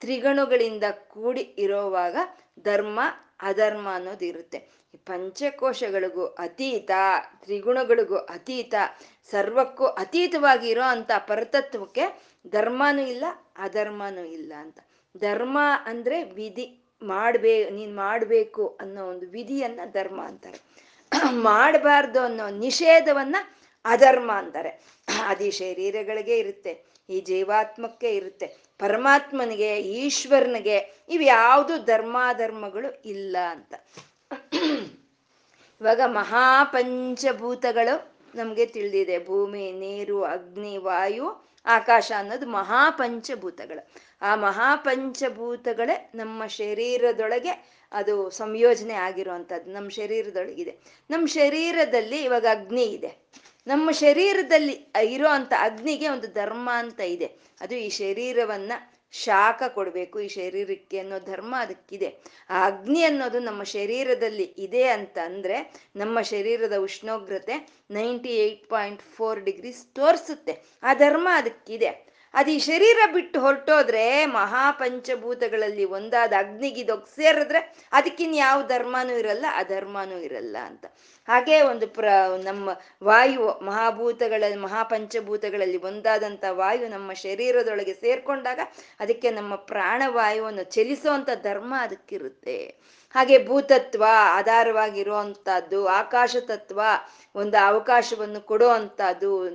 S1: ತ್ರಿಗಣುಗಳಿಂದ ಕೂಡಿ ಇರೋವಾಗ ಧರ್ಮ, ಅಧರ್ಮ ಅನ್ನೋದು ಇರುತ್ತೆ. ಈ ಪಂಚಕೋಶಗಳಿಗೂ ಅತೀತ, ತ್ರಿಗುಣಗಳಿಗೂ ಅತೀತ, ಸರ್ವಕ್ಕೂ ಅತೀತವಾಗಿ ಇರೋ ಅಂತ ಪರತತ್ವಕ್ಕೆ ಧರ್ಮನೂ ಇಲ್ಲ, ಅಧರ್ಮನೂ ಇಲ್ಲ ಅಂತ. ಧರ್ಮ ಅಂದ್ರೆ ವಿಧಿ ಮಾಡ್ಬೇ, ನೀನ್ ಮಾಡ್ಬೇಕು ಅನ್ನೋ ಒಂದು ವಿಧಿಯನ್ನ ಧರ್ಮ ಅಂತಾರೆ. ಮಾಡಬಾರ್ದು ಅನ್ನೋ ನಿಷೇಧವನ್ನ ಅಧರ್ಮ ಅಂತಾರೆ ಅದಿ ಶರೀರಗಳಿಗೆ ಇರುತ್ತೆ, ಈ ಜೀವಾತ್ಮಕ್ಕೆ ಇರುತ್ತೆ, ಪರಮಾತ್ಮನಿಗೆ, ಈಶ್ವರನಿಗೆ ಇವು ಯಾವುದು ಧರ್ಮಾಧರ್ಮಗಳು ಇಲ್ಲ ಅಂತ. ಇವಾಗ ಮಹಾಪಂಚಭೂತಗಳು ನಮಗೆ ತಿಳಿದಿದೆ, ಭೂಮಿ, ನೀರು, ಅಗ್ನಿ, ವಾಯು, ಆಕಾಶ ಅನ್ನೋದು ಮಹಾಪಂಚಭೂತಗಳು. ಆ ಮಹಾಪಂಚಭೂತಗಳೇ ನಮ್ಮ ಶರೀರದೊಳಗೆ ಅದು ಸಂಯೋಜನೆ ಆಗಿರುವಂಥದ್ದು, ನಮ್ಮ ಶರೀರದೊಳಗಿದೆ. ನಮ್ಮ ಶರೀರದಲ್ಲಿ ಇವಾಗ ಅಗ್ನಿ ಇದೆ. ನಮ್ಮ ಶರೀರದಲ್ಲಿ ಇರೋ ಅಂತ ಅಗ್ನಿಗೆ ಒಂದು ಧರ್ಮ ಅಂತ ಇದೆ. ಅದು ಈ ಶರೀರವನ್ನ ಶಾಖ ಕೊಡಬೇಕು. ಈ ಶರೀರಕ್ಕೆ ಅನ್ನೋ ಧರ್ಮ ಅದಕ್ಕಿದೆ. ಆ ಅಗ್ನಿ ಅನ್ನೋದು ನಮ್ಮ ಶರೀರದಲ್ಲಿ ಇದೆ ಅಂತ ಅಂದ್ರೆ ನಮ್ಮ ಶರೀರದ ಉಷ್ಣೋಗ್ರತೆ ninety eight point four degrees ತೋರಿಸುತ್ತೆ. ಆ ಧರ್ಮ ಅದಕ್ಕಿದೆ. ಅದು ಈ ಶರೀರ ಬಿಟ್ಟು ಹೊರಟೋದ್ರೆ ಮಹಾಪಂಚಭೂತಗಳಲ್ಲಿ ಒಂದಾದ ಅಗ್ನಿಗಿದೊಗ್ ಸೇರಿದ್ರೆ ಅದಕ್ಕಿನ್ ಯಾವ ಧರ್ಮನೂ ಇರಲ್ಲ ಅಧರ್ಮನೂ ಇರಲ್ಲ ಅಂತ. ಹಾಗೆ ಒಂದು ಪ್ರ, ನಮ್ಮ ವಾಯು ಮಹಾಭೂತಗಳಲ್ಲಿ ಮಹಾಪಂಚಭೂತಗಳಲ್ಲಿ ಒಂದಾದಂಥ ವಾಯು ನಮ್ಮ ಶರೀರದೊಳಗೆ ಸೇರ್ಕೊಂಡಾಗ ಅದಕ್ಕೆ ನಮ್ಮ ಪ್ರಾಣವಾಯುವನ್ನು ಚಲಿಸುವಂಥ ಧರ್ಮ ಅದಕ್ಕಿರುತ್ತೆ. ಹಾಗೆ ಭೂತತ್ವ ಆಧಾರವಾಗಿರುವಂತಹದ್ದು ಆಕಾಶ ತತ್ವ ಒಂದು ಅವಕಾಶವನ್ನು ಕೊಡೋ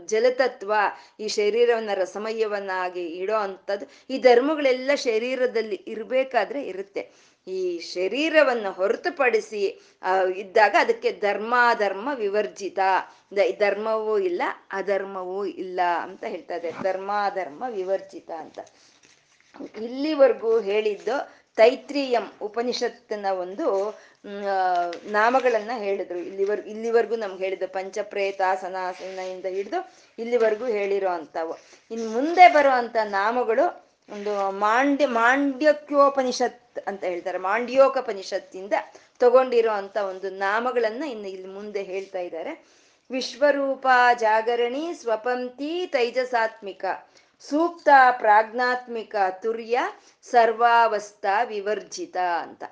S1: ಜಲತತ್ವ ಈ ಶರೀರವನ್ನ ರಸಮಯವನ್ನಾಗಿ ಇಡೋ ಅಂಥದ್ದು ಈ ಧರ್ಮಗಳೆಲ್ಲ ಶರೀರದಲ್ಲಿ ಇರಬೇಕಾದ್ರೆ ಇರುತ್ತೆ. ಈ ಶರೀರವನ್ನು ಹೊರತುಪಡಿಸಿ ಇದ್ದಾಗ ಅದಕ್ಕೆ ಧರ್ಮಾಧರ್ಮ ವಿವರ್ಜಿತ. ಧರ್ಮವೂ ಇಲ್ಲ, ಅಧರ್ಮವೂ ಇಲ್ಲ ಅಂತ ಹೇಳ್ತಾ ಇದೆ ಧರ್ಮಾಧರ್ಮ ವಿವರ್ಜಿತ ಅಂತ. ಇಲ್ಲಿವರೆಗೂ ಹೇಳಿದ್ದು ತೈತ್ರಿಯಂ ಉಪನಿಷತ್ತಿನ ಒಂದು ನಾಮಗಳನ್ನ ಹೇಳಿದ್ರು. ಇಲ್ಲಿವರ್, ಇಲ್ಲಿವರೆಗೂ ನಮ್ಗೆ ಹೇಳಿದ್ದು ಪಂಚಪ್ರೇತ ಸನಾಸನಿಂದ ಹಿಡಿದು ಇಲ್ಲಿವರೆಗೂ ಹೇಳಿರೋ ಅಂಥವು. ಇನ್ನು ಮುಂದೆ ಬರುವಂತ ನಾಮಗಳು ಒಂದು ಮಾಂಡ್ಯ, ಮಾಂಡ್ಯಕ್ಯೋಪನಿಷತ್ ಅಂತ ಹೇಳ್ತಾರೆ. ಮಾಂಡ್ಯೋಕಪನಿಷತ್ತಿಂದ ತಗೊಂಡಿರೋ ಅಂತ ಒಂದು ನಾಮಗಳನ್ನ ಇನ್ನು ಇಲ್ಲಿ ಮುಂದೆ ಹೇಳ್ತಾ ಇದ್ದಾರೆ. ವಿಶ್ವರೂಪ ಜಾಗರಣಿ ಸ್ವಪಂತಿ ತೈಜಸಾತ್ಮಿಕ. ಸೂಕ್ತ ಪ್ರಾಜ್ಞಾತ್ಮಿಕ ತುರ್ಯ ಸರ್ವಾವಸ್ಥಾ ವಿವರ್ಜಿತ ಅಂತ.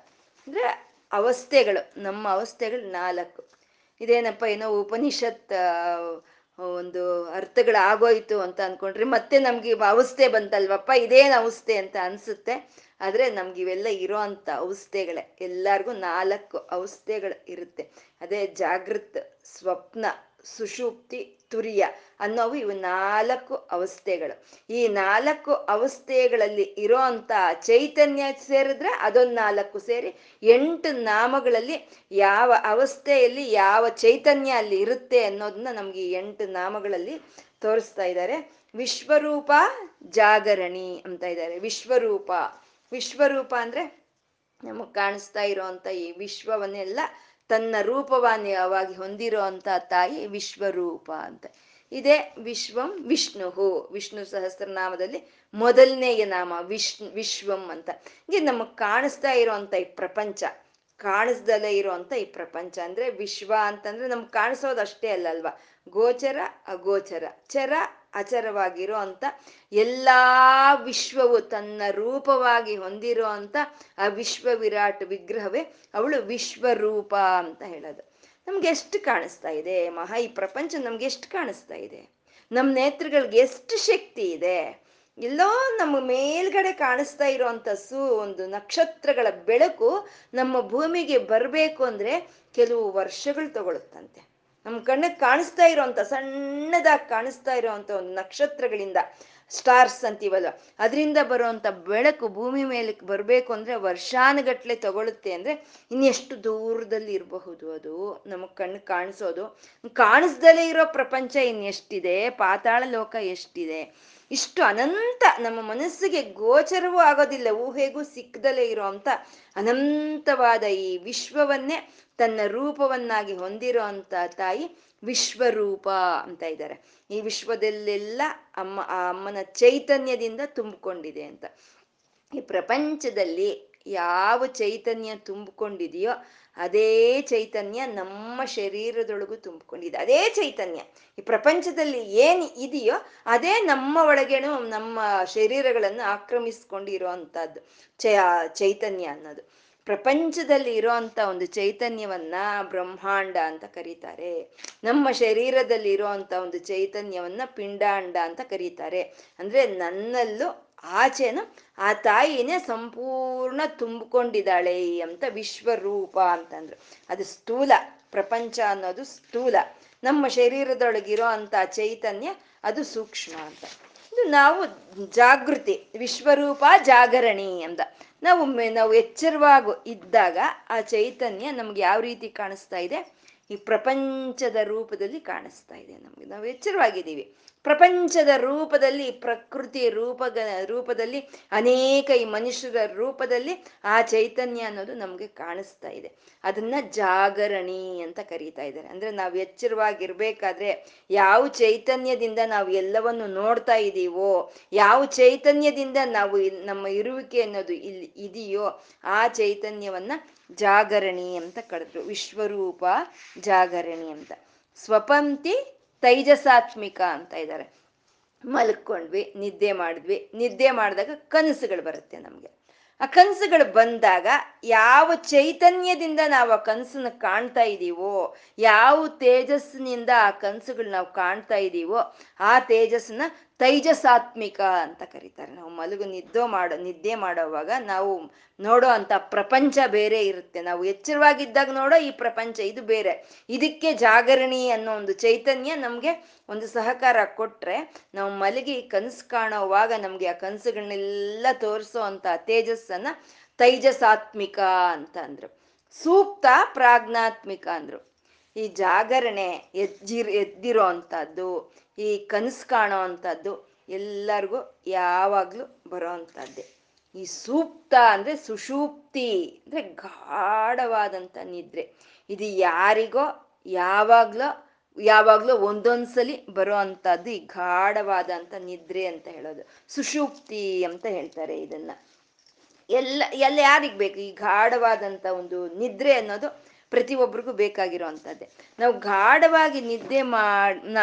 S1: ಅಂದ್ರೆ ಅವಸ್ಥೆಗಳು, ನಮ್ಮ ಅವಸ್ಥೆಗಳು ನಾಲ್ಕು. ಇದೇನಪ್ಪ, ಏನೋ ಉಪನಿಷತ್ ಒಂದು ಅರ್ಥಗಳು ಆಗೋಯ್ತು ಅಂತ ಅನ್ಕೊಂಡ್ರೆ ಮತ್ತೆ ನಮ್ಗೆ ಅವಸ್ಥೆ ಬಂತಲ್ವಪ್ಪ? ಇದೇನು ಅವಸ್ಥೆ ಅಂತ ಅನ್ಸುತ್ತೆ. ಆದ್ರೆ ನಮ್ಗೆ ಇವೆಲ್ಲ ಇರೋ ಅವಸ್ಥೆಗಳೇ. ಎಲ್ಲಾರ್ಗು ನಾಲ್ಕು ಅವಸ್ಥೆಗಳು ಇರುತ್ತೆ. ಅದೇ ಜಾಗೃತ್, ಸ್ವಪ್ನ ಸುಷುಪ್ತಿ ತುರಿಯ ಅನ್ನೋವು ಇವು ನಾಲ್ಕು ಅವಸ್ಥೆಗಳು. ಈ ನಾಲ್ಕು ಅವಸ್ಥೆಗಳಲ್ಲಿ ಇರೋ ಅಂತ ಚೈತನ್ಯ ಸೇರಿದ್ರೆ ಅದೊಂದು ನಾಲ್ಕು ಸೇರಿ ಎಂಟು ನಾಮಗಳಲ್ಲಿ ಯಾವ ಅವಸ್ಥೆಯಲ್ಲಿ ಯಾವ ಚೈತನ್ಯ ಅಲ್ಲಿ ಇರುತ್ತೆ ಅನ್ನೋದನ್ನ ನಮ್ಗೆ ಎಂಟು ನಾಮಗಳಲ್ಲಿ ತೋರಿಸ್ತಾ ಇದ್ದಾರೆ ವಿಶ್ವರೂಪ ಜಾಗರಣಿ ಅಂತ ಇದ್ದಾರೆ ವಿಶ್ವರೂಪ. ವಿಶ್ವರೂಪ ಅಂದ್ರೆ ನಮಗ್ ಕಾಣಿಸ್ತಾ ಇರೋಂಥ ಈ ವಿಶ್ವವನ್ನೆಲ್ಲ ತನ್ನ ರೂಪವಾನ್ಯವಾಗಿ ಹೊಂದಿರೋ ಅಂತ ತಾಯಿ ವಿಶ್ವರೂಪ ಅಂತ. ಇದೇ ವಿಶ್ವಂ ವಿಷ್ಣು ವಿಷ್ಣು ಸಹಸ್ರನಾಮದಲ್ಲಿ ಮೊದಲನೆಯ ನಾಮ ವಿಷ್ಣು, ವಿಶ್ವಂ ಅಂತ. ಹೀಗೆ ನಮಗ್ ಕಾಣಿಸ್ತಾ ಇರೋಂಥ ಈ ಪ್ರಪಂಚ, ಕಾಣಿಸ್ದಲೇ ಇರುವಂತ ಈ ಪ್ರಪಂಚ. ಅಂದ್ರೆ ವಿಶ್ವ ಅಂತಂದ್ರೆ ನಮ್ಗೆ ಕಾಣಿಸೋದು ಅಷ್ಟೇ ಅಲ್ಲ ಅಲ್ವಾ ಗೋಚರ, ಅಗೋಚರ, ಚರ, ಅಚರವಾಗಿರೋ ಅಂತ ಎಲ್ಲಾ ವಿಶ್ವವು ತನ್ನ ರೂಪವಾಗಿ ಹೊಂದಿರೋ ಅಂತ ಆ ವಿಶ್ವ ವಿರಾಟ್ ವಿಗ್ರಹವೇ ಅವಳು ವಿಶ್ವರೂಪ ಅಂತ ಹೇಳೋದು. ನಮ್ಗೆ ಎಷ್ಟು ಕಾಣಿಸ್ತಾ ಇದೆ? ಮಹಾ ಈ ಪ್ರಪಂಚ ನಮ್ಗೆ ಎಷ್ಟು ಕಾಣಿಸ್ತಾ ಇದೆ? ನಮ್ಮ ನೇತ್ರಗಳಿಗೆ ಎಷ್ಟು ಶಕ್ತಿ ಇದೆ? ಎಲ್ಲೋ ನಮ್ಮ ಮೇಲ್ಗಡೆ ಕಾಣಿಸ್ತಾ ಇರುವಂತ ಸು ಒಂದು ನಕ್ಷತ್ರಗಳ ಬೆಳಕು ನಮ್ಮ ಭೂಮಿಗೆ ಬರಬೇಕು ಅಂದ್ರೆ ಕೆಲವು ವರ್ಷಗಳು ತಗೊಳುತ್ತಂತೆ ನಮ್ಮ ಕಣ್ಣಿಗೆ ಕಾಣಿಸ್ತಾ ಇರೋಂಥ, ಸಣ್ಣದಾಗಿ ಕಾಣಿಸ್ತಾ ಇರೋವಂಥ ಒಂದು ನಕ್ಷತ್ರಗಳಿಂದ ಸ್ಟಾರ್ಸ್ ಅಂತೀವಲ್ಲ ಅದರಿಂದ ಬರುವಂತ ಬೆಳಕು ಭೂಮಿ ಮೇಲೆ ಬರಬೇಕು ಅಂದ್ರೆ ವರ್ಷಾನುಗಟ್ಲೆ ತಗೊಳುತ್ತೆ ಅಂದ್ರೆ ಇನ್ನೆಷ್ಟು ದೂರದಲ್ಲಿ ಇರಬಹುದು ಅದು? ನಮಗ್ ಕಣ್ಣು ಕಾಣಿಸೋದು. ಕಾಣಿಸ್ದಲೇ ಇರೋ ಪ್ರಪಂಚ ಇನ್ನೆಷ್ಟಿದೆ? ಪಾತಾಳ ಲೋಕ ಎಷ್ಟಿದೆ? ಇಷ್ಟು ಅನಂತ ನಮ್ಮ ಮನಸ್ಸಿಗೆ ಗೋಚರವೂ ಆಗೋದಿಲ್ಲ ಊಹೆಗೂ ಸಿಕ್ಕದಲ್ಲೇ ಇರೋ ಅಂತ ಅನಂತವಾದ ಈ ವಿಶ್ವವನ್ನೇ ತನ್ನ ರೂಪವನ್ನಾಗಿ ಹೊಂದಿರೋ ಅಂತ ತಾಯಿ ವಿಶ್ವರೂಪ ಅಂತ ಇದ್ದಾರೆ. ಈ ವಿಶ್ವದಲ್ಲೆಲ್ಲ ಅಮ್ಮ, ಆ ಅಮ್ಮನ ಚೈತನ್ಯದಿಂದ ತುಂಬಿಕೊಂಡಿದೆ ಅಂತ. ಈ ಪ್ರಪಂಚದಲ್ಲಿ ಯಾವ ಚೈತನ್ಯ ತುಂಬಿಕೊಂಡಿದೆಯೋ ಅದೇ ಚೈತನ್ಯ ನಮ್ಮ ಶರೀರದೊಳಗೂ ತುಂಬಿಕೊಂಡಿದೆ. ಅದೇ ಚೈತನ್ಯ ಈ ಪ್ರಪಂಚದಲ್ಲಿ ಏನು ಇದೆಯೋ ಅದೇ ನಮ್ಮ ಒಳಗೇನು ನಮ್ಮ ಶರೀರಗಳನ್ನು ಆಕ್ರಮಿಸ್ಕೊಂಡಿರೋ ಅಂಥದ್ದು ಚೈತನ್ಯ ಅನ್ನೋದು. ಪ್ರಪಂಚದಲ್ಲಿ ಇರೋಂಥ ಒಂದು ಚೈತನ್ಯವನ್ನ ಬ್ರಹ್ಮಾಂಡ ಅಂತ ಕರೀತಾರೆ. ನಮ್ಮ ಶರೀರದಲ್ಲಿ ಇರೋಂಥ ಒಂದು ಚೈತನ್ಯವನ್ನ ಪಿಂಡಾಂಡ ಅಂತ ಕರೀತಾರೆ. ಅಂದ್ರೆ ನನ್ನಲ್ಲೂ ಆಚೆನು ಆ ತಾಯಿನೇ ಸಂಪೂರ್ಣ ತುಂಬಿಕೊಂಡಿದ್ದಾಳೆ ಅಂತ ವಿಶ್ವರೂಪ ಅಂತಂದ್ರು. ಅದು ಸ್ಥೂಲ, ಪ್ರಪಂಚ ಅನ್ನೋದು ಸ್ಥೂಲ. ನಮ್ಮ ಶರೀರದೊಳಗಿರೋ ಅಂತ ಚೈತನ್ಯ ಅದು ಸೂಕ್ಷ್ಮ ಅಂತ. ಇದು ನಾವು ಜಾಗೃತಿ, ವಿಶ್ವರೂಪ ಜಾಗರಣಿ ಅಂತ ನಾವು ನಾವು ಎಚ್ಚರವಾಗು ಇದ್ದಾಗ ಆ ಚೈತನ್ಯ ನಮ್ಗೆ ಯಾವ ರೀತಿ ಕಾಣಿಸ್ತಾ ಇದೆ? ಈ ಪ್ರಪಂಚದ ರೂಪದಲ್ಲಿ ಕಾಣಿಸ್ತಾ ಇದೆ ನಮ್ಗೆ. ನಾವು ಎಚ್ಚರವಾಗಿದ್ದೀವಿ. ಪ್ರಪಂಚದ ರೂಪದಲ್ಲಿ, ಪ್ರಕೃತಿ ರೂಪಗ ರೂಪದಲ್ಲಿ, ಅನೇಕ ಈ ಮನುಷ್ಯರ ರೂಪದಲ್ಲಿ ಆ ಚೈತನ್ಯ ಅನ್ನೋದು ನಮ್ಗೆ ಕಾಣಿಸ್ತಾ ಇದೆ. ಅದನ್ನ ಜಾಗರಣಿ ಅಂತ ಕರೀತಾ ಇದ್ದಾರೆ. ಅಂದ್ರೆ ನಾವು ಎಚ್ಚರವಾಗಿರ್ಬೇಕಾದ್ರೆ ಯಾವ ಚೈತನ್ಯದಿಂದ ನಾವು ಎಲ್ಲವನ್ನು ನೋಡ್ತಾ ಇದ್ದೀವೋ ಯಾವ ಚೈತನ್ಯದಿಂದ ನಾವು ನಮ್ಮ ಇರುವಿಕೆ ಅನ್ನೋದು ಇಲ್ಲಿ ಇದೆಯೋ ಆ ಚೈತನ್ಯವನ್ನ ಜಾಗರಣಿ ಅಂತ ಕರೆದ್ರು. ವಿಶ್ವರೂಪ ಜಾಗರಣಿ ಅಂತ. ಸ್ವಪಂಕ್ತಿ ತೈಜಸಾತ್ಮಿಕ ಅಂತ ಇದ್ದಾರೆ. ಮಲ್ಕೊಂಡ್ವಿ, ನಿದ್ದೆ ಮಾಡಿದ್ವಿ. ನಿದ್ದೆ ಮಾಡಿದಾಗ ಕನಸುಗಳು ಬರುತ್ತೆ ನಮಗೆ. ಆ ಕನಸುಗಳು ಬಂದಾಗ ಯಾವ ಚೈತನ್ಯದಿಂದ ನಾವು ಆ ಕನಸನ್ನ ಕಾಣ್ತಾ ಇದ್ದೀವೋ ಯಾವ ತೇಜಸ್ಸಿನಿಂದ ಆ ಕನಸುಗಳು ನಾವು ಕಾಣ್ತಾ ಇದ್ದೀವೋ ಆ ತೇಜಸ್ಸನ್ನ ತೈಜಸಾತ್ಮಿಕ ಅಂತ ಕರೀತಾರೆ. ನಾವು ಮಲಗು ನಿದ್ದೋ ಮಾಡೋ, ನಿದ್ದೆ ಮಾಡೋವಾಗ ನಾವು ನೋಡೋ ಅಂತ ಪ್ರಪಂಚ ಬೇರೆ ಇರುತ್ತೆ. ನಾವು ಎಚ್ಚರವಾಗಿದ್ದಾಗ ನೋಡೋ ಈ ಪ್ರಪಂಚ ಇದು ಬೇರೆ. ಇದಕ್ಕೆ ಜಾಗರಣಿ ಅನ್ನೋ ಒಂದು ಚೈತನ್ಯ ನಮ್ಗೆ ಒಂದು ಸಹಕಾರ ಕೊಟ್ರೆ ನಾವು ಮಲಗಿ ಕನಸು ಕಾಣೋವಾಗ ನಮ್ಗೆ ಆ ಕನಸುಗಳನ್ನೆಲ್ಲ ತೋರಿಸೋ ಅಂತ ತೇಜಸ್ಸನ್ನ ತೈಜಸಾತ್ಮಿಕ ಅಂತ ಅಂದ್ರು. ಸೂಕ್ತ ಪ್ರಾಜ್ಞಾತ್ಮಿಕ ಅಂದ್ರು. ಈ ಜಾಗರಣೆ ಎದ್ದಿರ್, ಎದ್ದಿರೋ ಅಂಥದ್ದು, ಈ ಕನಸು ಕಾಣೋ ಅಂಥದ್ದು ಎಲ್ಲರಿಗೂ ಯಾವಾಗಲೂ ಬರೋ ಅಂಥದ್ದೇ. ಈ ಸೂಕ್ತ ಅಂದರೆ ಸುಷೂಪ್ತಿ ಅಂದರೆ ಗಾಢವಾದಂಥ ನಿದ್ರೆ. ಇದು ಯಾರಿಗೋ ಯಾವಾಗಲೋ, ಯಾವಾಗಲೂ ಒಂದೊಂದ್ಸಲಿ ಬರೋ ಅಂಥದ್ದು ಈ ಗಾಢವಾದಂಥ ನಿದ್ರೆ ಅಂತ ಹೇಳೋದು. ಸುಷೂಪ್ತಿ ಅಂತ ಹೇಳ್ತಾರೆ ಇದನ್ನ. ಎಲ್ಲ ಎಲ್ಲ ಯಾರಿಗೆ ಬೇಕು ಈ ಗಾಢವಾದಂಥ ಒಂದು ನಿದ್ರೆ ಅನ್ನೋದು ಪ್ರತಿಯೊಬ್ಬರಿಗೂ ಬೇಕಾಗಿರೋ ನಾವು ಗಾಢವಾಗಿ ನಿದ್ದೆ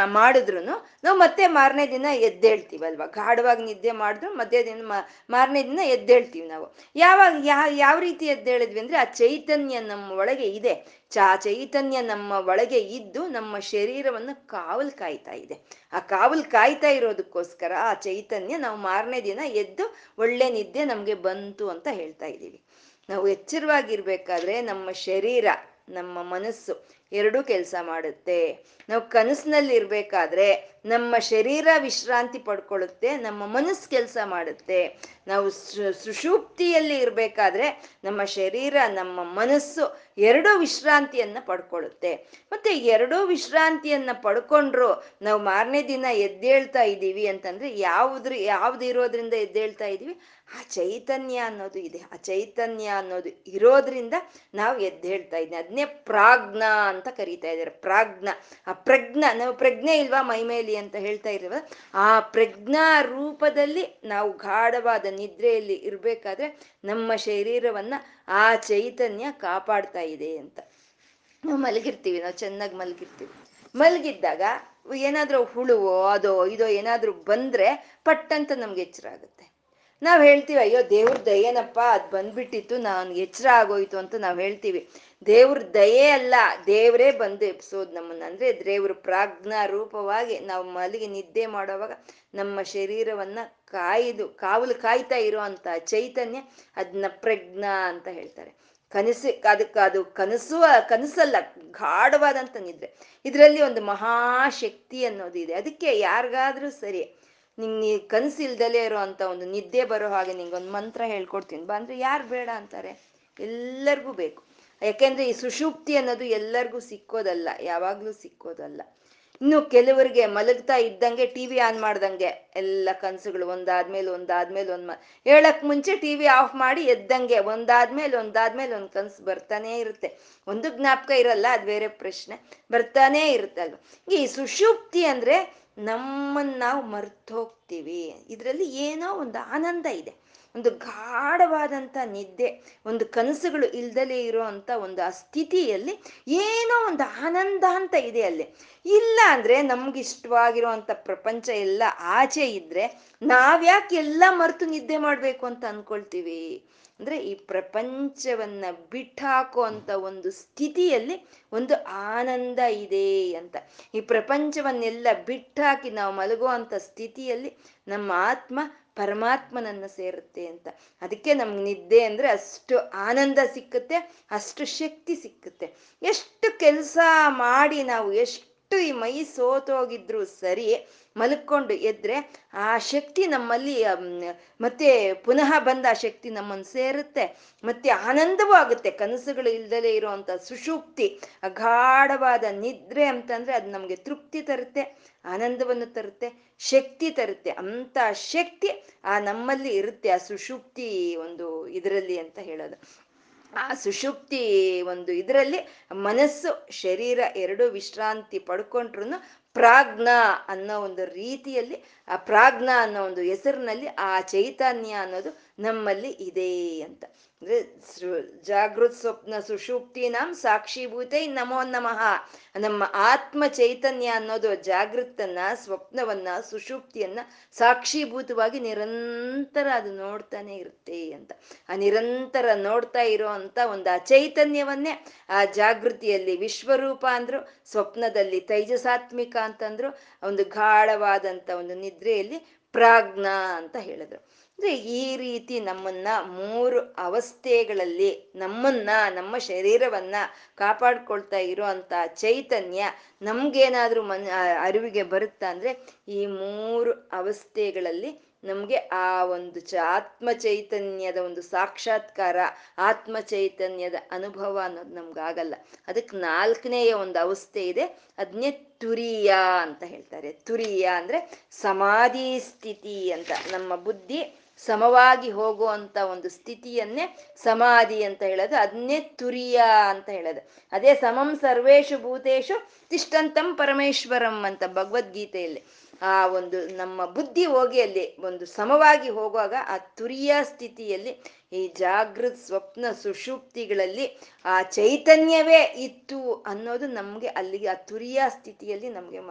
S1: ಮಾಡಿದ್ರು ನಾವು ಮತ್ತೆ ಮಾರನೇ ದಿನ ಎದ್ದೇಳ್ತೀವಲ್ವಾ? ಗಾಢವಾಗಿ ನಿದ್ದೆ ಮಾಡಿದ್ರು ಮಧ್ಯ ದಿನ ಮಾರನೇ ದಿನ ಎದ್ದೇಳ್ತೀವಿ ನಾವು. ಯಾವಾಗ ಯಾವ ಯಾವ ರೀತಿ ಎದ್ದೇಳಿದ್ವಿ ಅಂದ್ರೆ ಆ ಚೈತನ್ಯ ನಮ್ಮ ಒಳಗೆ ಇದೆ. ಚಾ ಚೈತನ್ಯ ನಮ್ಮ ಒಳಗೆ ಇದ್ದು ನಮ್ಮ ಶರೀರವನ್ನು ಕಾವಲು ಕಾಯ್ತಾ ಇದೆ. ಆ ಕಾವಲು ಕಾಯ್ತಾ ಇರೋದಕ್ಕೋಸ್ಕರ ಆ ಚೈತನ್ಯ ನಾವು ಮಾರನೇ ದಿನ ಎದ್ದು ಒಳ್ಳೆ ನಿದ್ದೆ ನಮಗೆ ಬಂತು ಅಂತ ಹೇಳ್ತಾ ಇದ್ದೀವಿ. ನಾವು ಎಚ್ಚರವಾಗಿರ್ಬೇಕಾದ್ರೆ ನಮ್ಮ ಶರೀರ ನಮ್ಮ ಮನಸ್ಸು ಎರಡೂ ಕೆಲಸ ಮಾಡುತ್ತೆ. ನಾವು ಕನಸಿನಲ್ಲಿ ಇರ್ಬೇಕಾದ್ರೆ ನಮ್ಮ ಶರೀರ ವಿಶ್ರಾಂತಿ ಪಡ್ಕೊಳ್ಳುತ್ತೆ, ನಮ್ಮ ಮನಸ್ಸು ಕೆಲಸ ಮಾಡುತ್ತೆ. ನಾವು ಸುಷುಪ್ತಿಯಲ್ಲಿ ಇರಬೇಕಾದ್ರೆ ನಮ್ಮ ಶರೀರ, ನಮ್ಮ ಮನಸ್ಸು ಎರಡೂ ವಿಶ್ರಾಂತಿಯನ್ನ ಪಡ್ಕೊಳ್ಳುತ್ತೆ. ಮತ್ತೆ ಎರಡೂ ವಿಶ್ರಾಂತಿಯನ್ನ ಪಡ್ಕೊಂಡ್ರು ನಾವು ಮಾರನೇ ದಿನ ಎದ್ದೇಳ್ತಾ ಇದ್ದೀವಿ ಅಂತಂದ್ರೆ ಯಾವುದ್ರ, ಯಾವ್ದು ಇರೋದ್ರಿಂದ ಎದ್ದೇಳ್ತಾ ಇದ್ದೀವಿ? ಆ ಚೈತನ್ಯ ಅನ್ನೋದು ಇದೆ. ಆ ಚೈತನ್ಯ ಅನ್ನೋದು ಇರೋದ್ರಿಂದ ನಾವು ಎದ್ದೇಳ್ತಾ ಇದ್ದೀವಿ ಅದನ್ನೇ ಪ್ರಾಜ್ಞ ಅಂತ ಕರೀತಾ ಇದ್ದಾರೆ. ಪ್ರಾಜ್ಞ. ಆ ಪ್ರಜ್ಞ, ನಾವು ಪ್ರಜ್ಞೆ ಇಲ್ವಾ ಮೈಮೇಲಿ ಅಂತ ಹೇಳ್ತಾ ಇರುವ ಆ ಪ್ರಜ್ಞಾ ರೂಪದಲ್ಲಿ ನಾವು ಗಾಢವಾದ ನಿದ್ರೆಯಲ್ಲಿ ಇರ್ಬೇಕಾದ್ರೆ ನಮ್ಮ ಶರೀರವನ್ನ ಆ ಚೈತನ್ಯ ಕಾಪಾಡ್ತಾ ಇದೆ ಅಂತ. ನಾವು ಮಲಗಿರ್ತೀವಿ, ನಾವು ಚೆನ್ನಾಗಿ ಮಲಗಿರ್ತೀವಿ. ಮಲಗಿದ್ದಾಗ ಏನಾದ್ರೂ ಹುಳುವೋ, ಅದೋ, ಇದೋ ಏನಾದ್ರೂ ಬಂದ್ರೆ ಪಟ್ಟಂತ ನಮ್ಗೆ ಎಚ್ಚರ ಆಗುತ್ತೆ. ನಾವ್ ಹೇಳ್ತೀವಿ, ಅಯ್ಯೋ, ದೇವ್ರ ಏನಪ್ಪಾ ಅದ್ ಬಂದ್ಬಿಟ್ಟಿತ್ತು, ನಾನು ಎಚ್ಚರ ಆಗೋಯ್ತು ಅಂತ ನಾವ್ ಹೇಳ್ತೀವಿ. ದೇವ್ರ ದಯೆ ಅಲ್ಲ, ದೇವರೇ ಬಂದು ಎಪ್ಸೋದು ನಮ್ಮನ್ನ. ಅಂದ್ರೆ ದೇವ್ರ ಪ್ರಾಜ್ಞಾ ರೂಪವಾಗಿ ನಾವು ಮಲಗಿ ನಿದ್ದೆ ಮಾಡೋವಾಗ ನಮ್ಮ ಶರೀರವನ್ನ ಕಾಯ್ದು, ಕಾವಲು ಕಾಯ್ತಾ ಇರುವಂತ ಚೈತನ್ಯ ಅದನ್ನ ಪ್ರಜ್ಞಾ ಅಂತ ಹೇಳ್ತಾರೆ. ಕನಸು ಅದಕ್ಕೆ ಅದು ಕನಸು, ಕನಸಲ್ಲ, ಗಾಢವಾದಂತ ನಿದ್ರೆ. ಇದರಲ್ಲಿ ಒಂದು ಮಹಾಶಕ್ತಿ ಅನ್ನೋದು ಇದೆ. ಅದಕ್ಕೆ ಯಾರಿಗಾದ್ರೂ ಸರಿ ನಿಂಗೆ ನೀ ಕನಸಿಲ್ದಲೇ ಇರೋ ಅಂತ ಒಂದು ನಿದ್ದೆ ಬರೋ ಹಾಗೆ ನಿಂಗೊಂದು ಮಂತ್ರ ಹೇಳ್ಕೊಡ್ತೀನಿ. ಬಾ ಅಂದ್ರೆ ಯಾರು ಬೇಡ ಅಂತಾರೆ. ಎಲ್ಲರಿಗೂ ಬೇಕು. ಯಾಕೆಂದ್ರೆ ಈ ಸುಷುಪ್ತಿ ಅನ್ನೋದು ಎಲ್ಲರಿಗೂ ಸಿಕ್ಕೋದಲ್ಲ, ಯಾವಾಗ್ಲೂ ಸಿಕ್ಕೋದಲ್ಲ. ಇನ್ನು ಕೆಲವರಿಗೆ ಮಲಗ್ತಾ ಇದ್ದಂಗೆ ಟಿ ವಿ ಆನ್ ಮಾಡ್ದಂಗೆ ಎಲ್ಲ ಕನಸುಗಳು, ಒಂದಾದ್ಮೇಲೆ ಒಂದಾದ್ಮೇಲೆ ಒಂದ್ ಹೇಳಕ್ ಮುಂಚೆ ಟಿ ವಿ ಆಫ್ ಮಾಡಿ ಎದ್ದಂಗೆ ಒಂದಾದ್ಮೇಲೆ ಒಂದಾದ್ಮೇಲೆ ಒಂದ್ ಕನ್ಸು ಬರ್ತಾನೆ ಇರುತ್ತೆ. ಒಂದು ಜ್ಞಾಪಕ ಇರಲ್ಲ, ಅದು ಬೇರೆ ಪ್ರಶ್ನೆ. ಬರ್ತಾನೆ ಇರುತ್ತಲ್ವ ಈ ಸುಷುಪ್ತಿ ಅಂದ್ರೆ ನಮ್ಮನ್ನ ನಾವು ಮರ್ತು ಹೋಗ್ತೀವಿ. ಇದರಲ್ಲಿ ಏನೋ ಒಂದು ಆನಂದ ಇದೆ. ಒಂದು ಗಾಢವಾದಂಥ ನಿದ್ದೆ, ಒಂದು ಕನಸುಗಳು ಇಲ್ದಲೇ ಇರೋ ಅಂತ ಒಂದು ಆ ಸ್ಥಿತಿಯಲ್ಲಿ ಏನೋ ಒಂದು ಆನಂದ ಅಂತ ಇದೆ ಅಲ್ಲಿ. ಇಲ್ಲ ಅಂದ್ರೆ ನಮ್ಗಿಷ್ಟವಾಗಿರುವಂಥ ಪ್ರಪಂಚ ಎಲ್ಲ ಆಚೆ ಇದ್ರೆ ನಾವ್ಯಾಕೆ ಎಲ್ಲ ಮರೆತು ನಿದ್ದೆ ಮಾಡಬೇಕು ಅಂತ ಅನ್ಕೊಳ್ತೀವಿ? ಅಂದ್ರೆ ಈ ಪ್ರಪಂಚವನ್ನ ಬಿಟ್ಟಾಕೋ ಅಂತ ಒಂದು ಸ್ಥಿತಿಯಲ್ಲಿ ಒಂದು ಆನಂದ ಇದೆ ಅಂತ. ಈ ಪ್ರಪಂಚವನ್ನೆಲ್ಲ ಬಿಟ್ಟಾಕಿ ನಾವು ಮಲಗುವಂತ ಸ್ಥಿತಿಯಲ್ಲಿ ನಮ್ಮ ಆತ್ಮ ಪರಮಾತ್ಮನನ್ನ ಸೇರುತ್ತೆ ಅಂತ. ಅದಕ್ಕೆ ನಮ್ಗೆ ನಿದ್ದೆ ಅಂದ್ರೆ ಅಷ್ಟು ಆನಂದ ಸಿಕ್ಕುತ್ತೆ, ಅಷ್ಟು ಶಕ್ತಿ ಸಿಕ್ಕುತ್ತೆ. ಎಷ್ಟು ಕೆಲಸ ಮಾಡಿ ನಾವು ಎಷ್ಟು ಈ ಮೈ ಸೋತೋಗಿದ್ರು ಸರಿ ಮಲ್ಕೊಂಡು ಎದ್ರೆ ಆ ಶಕ್ತಿ ನಮ್ಮಲ್ಲಿ ಮತ್ತೆ ಪುನಃ ಬಂದ ಆ ಶಕ್ತಿ ನಮ್ಮನ್ನು ಸೇರುತ್ತೆ. ಮತ್ತೆ ಆನಂದವೂ ಆಗುತ್ತೆ. ಕನಸುಗಳು ಇಲ್ದಲೆ ಇರುವಂತ ಸುಷುಪ್ತಿ, ಅಗಾಢವಾದ ನಿದ್ರೆ ಅಂತಂದ್ರೆ ಅದು ನಮ್ಗೆ ತೃಪ್ತಿ ತರುತ್ತೆ, ಆನಂದವನ್ನು ತರುತ್ತೆ, ಶಕ್ತಿ ತರುತ್ತೆ. ಅಂತ ಶಕ್ತಿ ಆ ನಮ್ಮಲ್ಲಿ ಇರುತ್ತೆ. ಆ ಸುಷುಪ್ತಿ ಒಂದು ಇದರಲ್ಲಿ ಅಂತ ಹೇಳೋದು. ಆ ಸುಷುಪ್ತಿ ಒಂದು ಇದರಲ್ಲಿ ಮನಸ್ಸು, ಶರೀರ ಎರಡು ವಿಶ್ರಾಂತಿ ಪಡ್ಕೊಂಡ್ರು ಪ್ರಾಜ್ಞ ಅನ್ನೋ ಒಂದು ರೀತಿಯಲ್ಲಿ ಆ ಪ್ರಾಜ್ಞ ಅನ್ನೋ ಒಂದು ಹೆಸರಿನಲ್ಲಿ ಆ ಚೈತನ್ಯ ಅನ್ನೋದು ನಮ್ಮಲ್ಲಿ ಇದೆ ಅಂತ. ಅಂದ್ರೆ ಜಾಗೃತ್ ಸ್ವಪ್ನ ಸುಷುಪ್ತಿನಾಂ ಸಾಕ್ಷಿಭೂತೆ ನಮೋ ನಮಃ. ನಮ್ಮ ಆತ್ಮ ಚೈತನ್ಯ ಅನ್ನೋದು ಜಾಗೃತನ್ನ ಸ್ವಪ್ನವನ್ನ, ಸುಷುಪ್ತಿಯನ್ನ ಸಾಕ್ಷಿಭೂತವಾಗಿ ನಿರಂತರ ಅದು ನೋಡ್ತಾನೆ ಇರುತ್ತೆ ಅಂತ. ಆ ನಿರಂತರ ನೋಡ್ತಾ ಇರೋ ಅಂತ ಒಂದು ಆ ಚೈತನ್ಯವನ್ನೇ ಆ ಜಾಗೃತಿಯಲ್ಲಿ ವಿಶ್ವರೂಪ ಅಂದ್ರು, ಸ್ವಪ್ನದಲ್ಲಿ ತೈಜಸಾತ್ಮಿಕ ಅಂತಂದ್ರು, ಒಂದು ಗಾಢವಾದಂತ ಒಂದು ನಿದ್ರೆಯಲ್ಲಿ ಪ್ರಾಜ್ಞ ಅಂತ ಹೇಳಿದ್ರು. ಅಂದ್ರೆ ಈ ರೀತಿ ನಮ್ಮನ್ನ ಮೂರು ಅವಸ್ಥೆಗಳಲ್ಲಿ ನಮ್ಮನ್ನ, ನಮ್ಮ ಶರೀರವನ್ನ ಕಾಪಾಡ್ಕೊಳ್ತಾ ಇರುವಂತ ಚೈತನ್ಯ ನಮ್ಗೇನಾದ್ರೂ ಮನ್ ಅರಿವಿಗೆ ಬರುತ್ತಾ ಅಂದ್ರೆ ಈ ಮೂರು ಅವಸ್ಥೆಗಳಲ್ಲಿ ನಮ್ಗೆ ಆ ಒಂದು ಚ ಆತ್ಮ ಚೈತನ್ಯದ ಒಂದು ಸಾಕ್ಷಾತ್ಕಾರ ಆತ್ಮ ಚೈತನ್ಯದ ಅನುಭವ ಅನ್ನೋದು ನಮ್ಗಾಗಲ್ಲ. ಅದಕ್ಕೆ ನಾಲ್ಕನೆಯ ಒಂದು ಅವಸ್ಥೆ ಇದೆ ಅದನ್ನೇ ತುರಿಯ ಅಂತ ಹೇಳ್ತಾರೆ. ತುರಿಯ ಅಂದ್ರೆ ಸಮಾಧಿ ಸ್ಥಿತಿ ಅಂತ. ನಮ್ಮ ಬುದ್ಧಿ ಸಮವಾಗಿ ಹೋಗುವಂತ ಒಂದು ಸ್ಥಿತಿಯನ್ನೇ ಸಮಾಧಿ ಅಂತ ಹೇಳೋದು ಅದನ್ನೇ ತುರಿಯ ಅಂತ ಹೇಳೋದು. ಅದೇ ಸಮಂ ಸರ್ವೇಶು ಭೂತೇಶು ತಿಷ್ಟಂತಂ ಪರಮೇಶ್ವರಂ ಅಂತ ಭಗವದ್ಗೀತೆಯಲ್ಲಿ ಆ ಒಂದು ನಮ್ಮ ಬುದ್ಧಿ ಹೋಗಿ ಅಲ್ಲಿ ಒಂದು ಸಮವಾಗಿ ಹೋಗುವಾಗ ಆ ತುರಿಯ ಸ್ಥಿತಿಯಲ್ಲಿ ಈ ಜಾಗೃತ್ ಸ್ವಪ್ನ ಸುಷುಪ್ತಿಗಳಲ್ಲಿ ಆ ಚೈತನ್ಯವೇ ಇತ್ತು ಅನ್ನೋದು ನಮಗೆ ಅಲ್ಲಿಗೆ ಆ ತುರಿಯ ಸ್ಥಿತಿಯಲ್ಲಿ ನಮಗೆ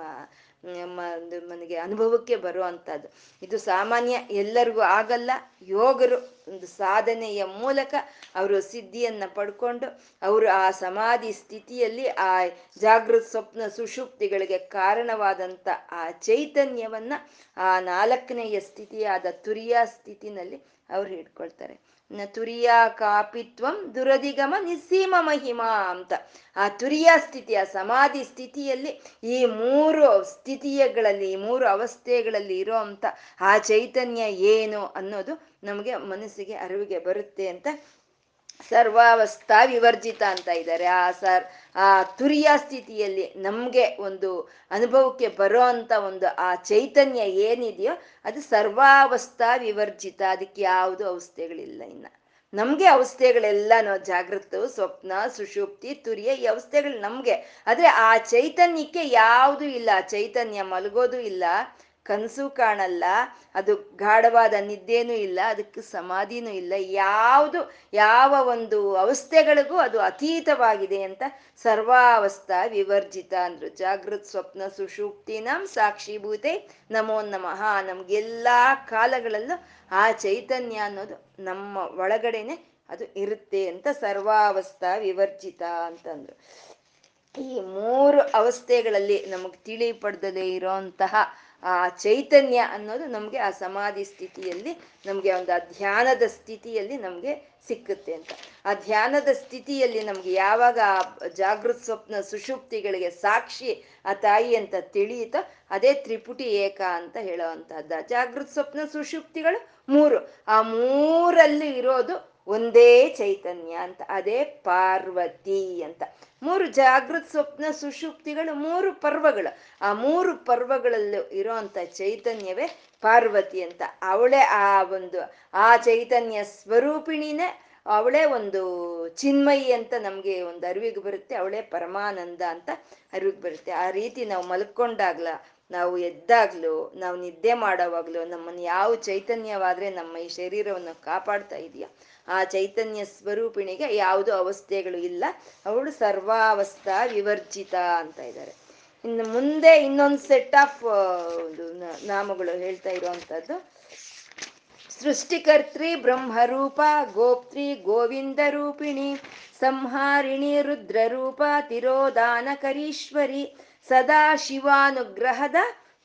S1: ನನಗೆ ಅನುಭವಕ್ಕೆ ಬರುವಂತದ್ದು ಇದು ಸಾಮಾನ್ಯ ಎಲ್ಲರಿಗೂ ಆಗಲ್ಲ. ಯೋಗರು ಒಂದು ಸಾಧನೆಯ ಮೂಲಕ ಅವರು ಸಿದ್ಧಿಯನ್ನ ಪಡ್ಕೊಂಡು ಅವರು ಆ ಸಮಾಧಿ ಸ್ಥಿತಿಯಲ್ಲಿ ಆ ಜಾಗೃತ ಸ್ವಪ್ನ ಸುಷುಪ್ತಿಗಳಿಗೆ ಕಾರಣವಾದಂತ ಆ ಚೈತನ್ಯವನ್ನ ಆ ನಾಲ್ಕನೆಯ ಸ್ಥಿತಿಯಾದ ತುರಿಯ ಸ್ಥಿತಿನಲ್ಲಿ ಅವ್ರು ಹಿಡ್ಕೊಳ್ತಾರೆ. ತುರಿಯ ಕಾಪಿತ್ವಂ ದುರದಿಗಮ ನಿಸ್ಸೀಮ ಮಹಿಮಾ ಅಂತ. ಆ ತುರಿಯ ಸ್ಥಿತಿ ಸಮಾಧಿ ಸ್ಥಿತಿಯಲ್ಲಿ ಈ ಮೂರು ಸ್ಥಿತಿಯಗಳಲ್ಲಿ, ಈ ಮೂರು ಅವಸ್ಥೆಗಳಲ್ಲಿ ಇರೋ ಅಂತ ಆ ಚೈತನ್ಯ ಏನು ಅನ್ನೋದು ನಮಗೆ ಮನಸ್ಸಿಗೆ ಅರಿವಿಗೆ ಬರುತ್ತೆ ಅಂತ ಸರ್ವಾವಸ್ಥಾ ವಿವರ್ಜಿತ ಅಂತ ಇದ್ದಾರೆ. ಆ ಸರ್, ಆ ತುರಿಯ ಸ್ಥಿತಿಯಲ್ಲಿ ನಮ್ಗೆ ಒಂದು ಅನುಭವಕ್ಕೆ ಬರೋ ಅಂತ ಒಂದು ಆ ಚೈತನ್ಯ ಏನಿದೆಯೋ ಅದು ಸರ್ವಾವಸ್ಥಾ ವಿವರ್ಜಿತ. ಅದಕ್ಕೆ ಯಾವುದು ಅವಸ್ಥೆಗಳಿಲ್ಲ ಇನ್ನ. ನಮ್ಗೆ ಅವಸ್ಥೆಗಳೆಲ್ಲನೋ, ಜಾಗೃತ, ಸ್ವಪ್ನ, ಸುಷುಪ್ತಿ, ತುರಿಯ ಈ ಅವಸ್ಥೆಗಳು ನಮ್ಗೆ. ಆದ್ರೆ ಆ ಚೈತನ್ಯಕ್ಕೆ ಯಾವುದು ಇಲ್ಲ ಚೈತನ್ಯ ಮಲಗೋದು ಇಲ್ಲ. ಕನಸು ಕಾಣಲ್ಲ, ಅದು ಗಾಢವಾದ ನಿದ್ದೇನೂ ಇಲ್ಲ, ಅದಕ್ಕೆ ಸಮಾಧಿನೂ ಇಲ್ಲ. ಯಾವುದು, ಯಾವ ಒಂದು ಅವಸ್ಥೆಗಳಿಗೂ ಅದು ಅತೀತವಾಗಿದೆ ಅಂತ ಸರ್ವಾವಸ್ಥಾ ವಿವರ್ಜಿತ ಅಂದ್ರು. ಜಾಗೃತ್ ಸ್ವಪ್ನ ಸುಷುಪ್ತಿನಾಂ ಸಾಕ್ಷಿಭೂತೆ ನಮೋ ನಮಃ. ನಮ್ಗೆಲ್ಲಾ ಕಾಲಗಳಲ್ಲೂ ಆ ಚೈತನ್ಯ ಅನ್ನೋದು ನಮ್ಮ ಒಳಗಡೆನೆ ಅದು ಇರುತ್ತೆ ಅಂತ ಸರ್ವಾವಸ್ಥಾ ವಿವರ್ಜಿತ ಅಂತಂದ್ರು. ಈ ಮೂರು ಅವಸ್ಥೆಗಳಲ್ಲಿ ನಮಗ್ ತಿಳಿ ಪಡೆದದೇ ಇರೋಂತಹ ಆ ಚೈತನ್ಯ ಅನ್ನೋದು ನಮ್ಗೆ ಆ ಸಮಾಧಿ ಸ್ಥಿತಿಯಲ್ಲಿ ನಮ್ಗೆ ಒಂದು ಆ ಧ್ಯಾನದ ಸ್ಥಿತಿಯಲ್ಲಿ ನಮ್ಗೆ ಸಿಕ್ಕುತ್ತೆ ಅಂತ. ಆ ಧ್ಯಾನದ ಸ್ಥಿತಿಯಲ್ಲಿ ನಮ್ಗೆ ಯಾವಾಗ ಆ ಜಾಗೃತ್ ಸ್ವಪ್ನ ಸುಷುಪ್ತಿಗಳಿಗೆ ಸಾಕ್ಷಿ ಆ ತಾಯಿ ಅಂತ ತಿಳಿಯುತ್ತೋ ಅದೇ ತ್ರಿಪುಟಿ ಏಕ ಅಂತ ಹೇಳೋವಂಥದ್ದು ಜಾಗೃತ್ ಸ್ವಪ್ನ ಸುಷುಪ್ತಿಗಳು ಮೂರು. ಆ ಮೂರಲ್ಲಿ ಇರೋದು ಒಂದೇ ಚೈತನ್ಯ ಅಂತ, ಅದೇ ಪಾರ್ವತಿ ಅಂತ. ಮೂರು ಜಾಗೃತ್ ಸ್ವಪ್ನ ಸುಷುಪ್ತಿಗಳು ಮೂರು ಪರ್ವಗಳು. ಆ ಮೂರು ಪರ್ವಗಳಲ್ಲೂ ಇರೋಂಥ ಚೈತನ್ಯವೇ ಪಾರ್ವತಿ ಅಂತ. ಅವಳೇ ಆ ಒಂದು, ಆ ಚೈತನ್ಯ ಸ್ವರೂಪಿಣಿನೇ, ಅವಳೇ ಒಂದು ಚಿನ್ಮಯಿ ಅಂತ ನಮಗೆ ಒಂದು ಅರಿವಿಗೆ ಬರುತ್ತೆ. ಅವಳೇ ಪರಮಾನಂದ ಅಂತ ಅರಿವಿಗೆ ಬರುತ್ತೆ. ಆ ರೀತಿ ನಾವು ಮಲ್ಕೊಂಡಾಗ್ಲ, ನಾವು ಎದ್ದಾಗ್ಲೂ, ನಾವು ನಿದ್ದೆ ಮಾಡೋವಾಗ್ಲೂ ನಮ್ಮನ್ನು ಯಾವ ಚೈತನ್ಯವಾದ್ರೆ ನಮ್ಮ ಈ ಶರೀರವನ್ನು ಕಾಪಾಡ್ತಾ ಇದೆಯೋ? ಆ ಚೈತನ್ಯ ಸ್ವರೂಪಿಣಿಗೆ ಯಾವುದು ಅವಸ್ಥೆಗಳು ಇಲ್ಲ. ಅವಳು ಸರ್ವಾವಸ್ಥಾ ವಿವರ್ಜಿತ ಅಂತ ಇದ್ದಾರೆ. ಇನ್ನು ಮುಂದೆ ಇನ್ನೊಂದು ಸೆಟ್ ಆಫ್ ನಾಮಗಳು ಹೇಳ್ತಾ ಇರುವಂತದ್ದು. ಸೃಷ್ಟಿಕರ್ತ್ರಿ ಬ್ರಹ್ಮರೂಪ, ಗೋಪ್ತ್ರಿ, ಗೋವಿಂದ ರೂಪಿಣಿ, ಸಂಹಾರಿಣಿ, ರುದ್ರರೂಪ ತಿರೋದಾನಕರೀಶ್ವರಿ ಸದಾ ಶಿವಾನುಗ್ರಹದ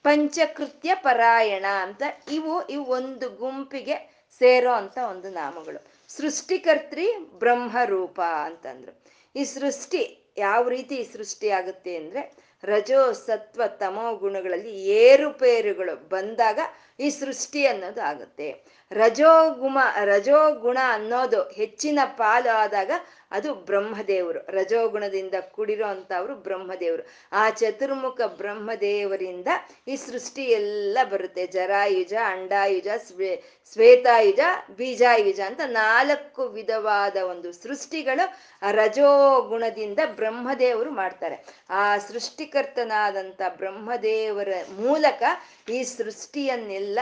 S1: ಪಂಚಕೃತ್ಯ ಪರಾಯಣ ಅಂತ ಇವು ಇವು ಒಂದು ಗುಂಪಿಗೆ ಸೇರೋ ಅಂತ ಒಂದು ನಾಮಗಳು. ಸೃಷ್ಟಿಕರ್ತ್ರಿ ಬ್ರಹ್ಮರೂಪ ಅಂತಂದ್ರು. ಈ ಸೃಷ್ಟಿ ಯಾವ ರೀತಿ ಸೃಷ್ಟಿ ಆಗುತ್ತೆ ಅಂದ್ರೆ ರಜೋ, ಸತ್ವ, ತಮೋ ಗುಣಗಳಲ್ಲಿ ಏರುಪೇರುಗಳು ಬಂದಾಗ ಈ ಸೃಷ್ಟಿ ಅನ್ನೋದು ಆಗುತ್ತೆ. ರಜೋಗುಮ, ರಜೋಗುಣ ಅನ್ನೋದು ಹೆಚ್ಚಿನ ಪಾಲು ಆದಾಗ ಅದು ಬ್ರಹ್ಮದೇವರು. ರಜೋಗುಣದಿಂದ ಕೂಡಿರೋ ಅಂತವ್ರು ಬ್ರಹ್ಮದೇವರು. ಆ ಚತುರ್ಮುಖ ಬ್ರಹ್ಮದೇವರಿಂದ ಈ ಸೃಷ್ಟಿ ಎಲ್ಲ ಬರುತ್ತೆ. ಜರಾಯುಜ, ಅಂಡಾಯುಜ, ಸ್ವೇ, ಶ್ವೇತಾಯುಜ, ಬೀಜಾಯುಜ ಅಂತ ನಾಲ್ಕು ವಿಧವಾದ ಒಂದು ಸೃಷ್ಟಿಗಳು ರಜೋಗುಣದಿಂದ ಬ್ರಹ್ಮದೇವರು ಮಾಡ್ತಾರೆ. ಆ ಸೃಷ್ಟಿಕರ್ತನಾದಂಥ ಬ್ರಹ್ಮದೇವರ ಮೂಲಕ ಈ ಸೃಷ್ಟಿಯನ್ನೆಲ್ಲ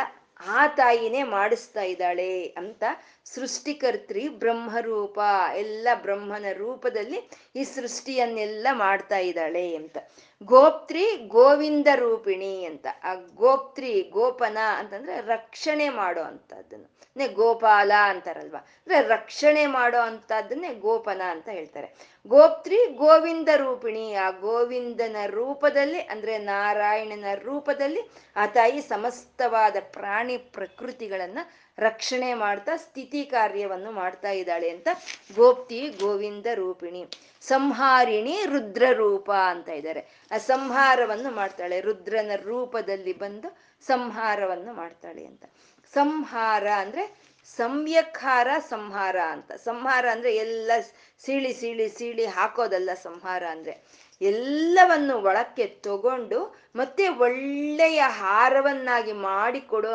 S1: ಆ ತಾಯಿನೇ ಮಾಡಿಸ್ತಾ ಇದ್ದಾಳೆ ಅಂತ ಸೃಷ್ಟಿಕರ್ತ್ರಿ ಬ್ರಹ್ಮರೂಪ. ಎಲ್ಲ ಬ್ರಹ್ಮನ ರೂಪದಲ್ಲಿ ಈ ಸೃಷ್ಟಿಯನ್ನೆಲ್ಲ ಮಾಡ್ತಾ ಇದ್ದಾಳೆ ಅಂತ. ಗೋಪ್ತ್ರಿ ಗೋವಿಂದ ರೂಪಿಣಿ ಅಂತ. ಆ ಗೋಪ್ತ್ರಿ ಗೋಪನ ಅಂತಂದ್ರೆ ರಕ್ಷಣೆ ಮಾಡೋ ಅಂತದನ್ನು ಗೋಪಾಲ ಅಂತಾರಲ್ವಾ? ಅಂದ್ರೆ ರಕ್ಷಣೆ ಮಾಡೋ ಅಂತದನ್ನೇ ಗೋಪನ ಅಂತ ಹೇಳ್ತಾರೆ. ಗೋಪ್ತ್ರಿ ಗೋವಿಂದ ರೂಪಿಣಿ. ಆ ಗೋವಿಂದನ ರೂಪದಲ್ಲಿ ಅಂದ್ರೆ ನಾರಾಯಣನ ರೂಪದಲ್ಲಿ ಆ ತಾಯಿ ಸಮಸ್ತವಾದ ಪ್ರಾಣಿ ಪ್ರಕೃತಿಗಳನ್ನ ರಕ್ಷಣೆ ಮಾಡ್ತಾ ಸ್ಥಿತಿ ಕಾರ್ಯವನ್ನು ಮಾಡ್ತಾ ಇದ್ದಾಳೆ ಅಂತ ಗೋಪ್ತಿ ಗೋವಿಂದ ರೂಪಿಣಿ. ಸಂಹಾರಿಣಿ ರುದ್ರ ರೂಪ ಅಂತ ಇದ್ದಾರೆ. ಆ ಸಂಹಾರವನ್ನು ಮಾಡ್ತಾಳೆ. ರುದ್ರನ ರೂಪದಲ್ಲಿ ಬಂದು ಸಂಹಾರವನ್ನು ಮಾಡ್ತಾಳೆ ಅಂತ. ಸಂಹಾರ ಅಂದ್ರೆ ಸಂಯಕ್ಕಾರ ಸಂಹಾರ ಅಂತ. ಸಂಹಾರ ಅಂದ್ರೆ ಎಲ್ಲ ಸೀಳಿ ಸೀಳಿ ಸೀಳಿ ಹಾಕೋದಲ್ಲ ಸಂಹಾರ ಅಂದ್ರೆ. ಎಲ್ಲವನ್ನು ಒಳಕ್ಕೆ ತಗೊಂಡು ಮತ್ತೆ ಒಳ್ಳೆಯ ಹಾರವನ್ನಾಗಿ ಮಾಡಿ ಕೊಡೋ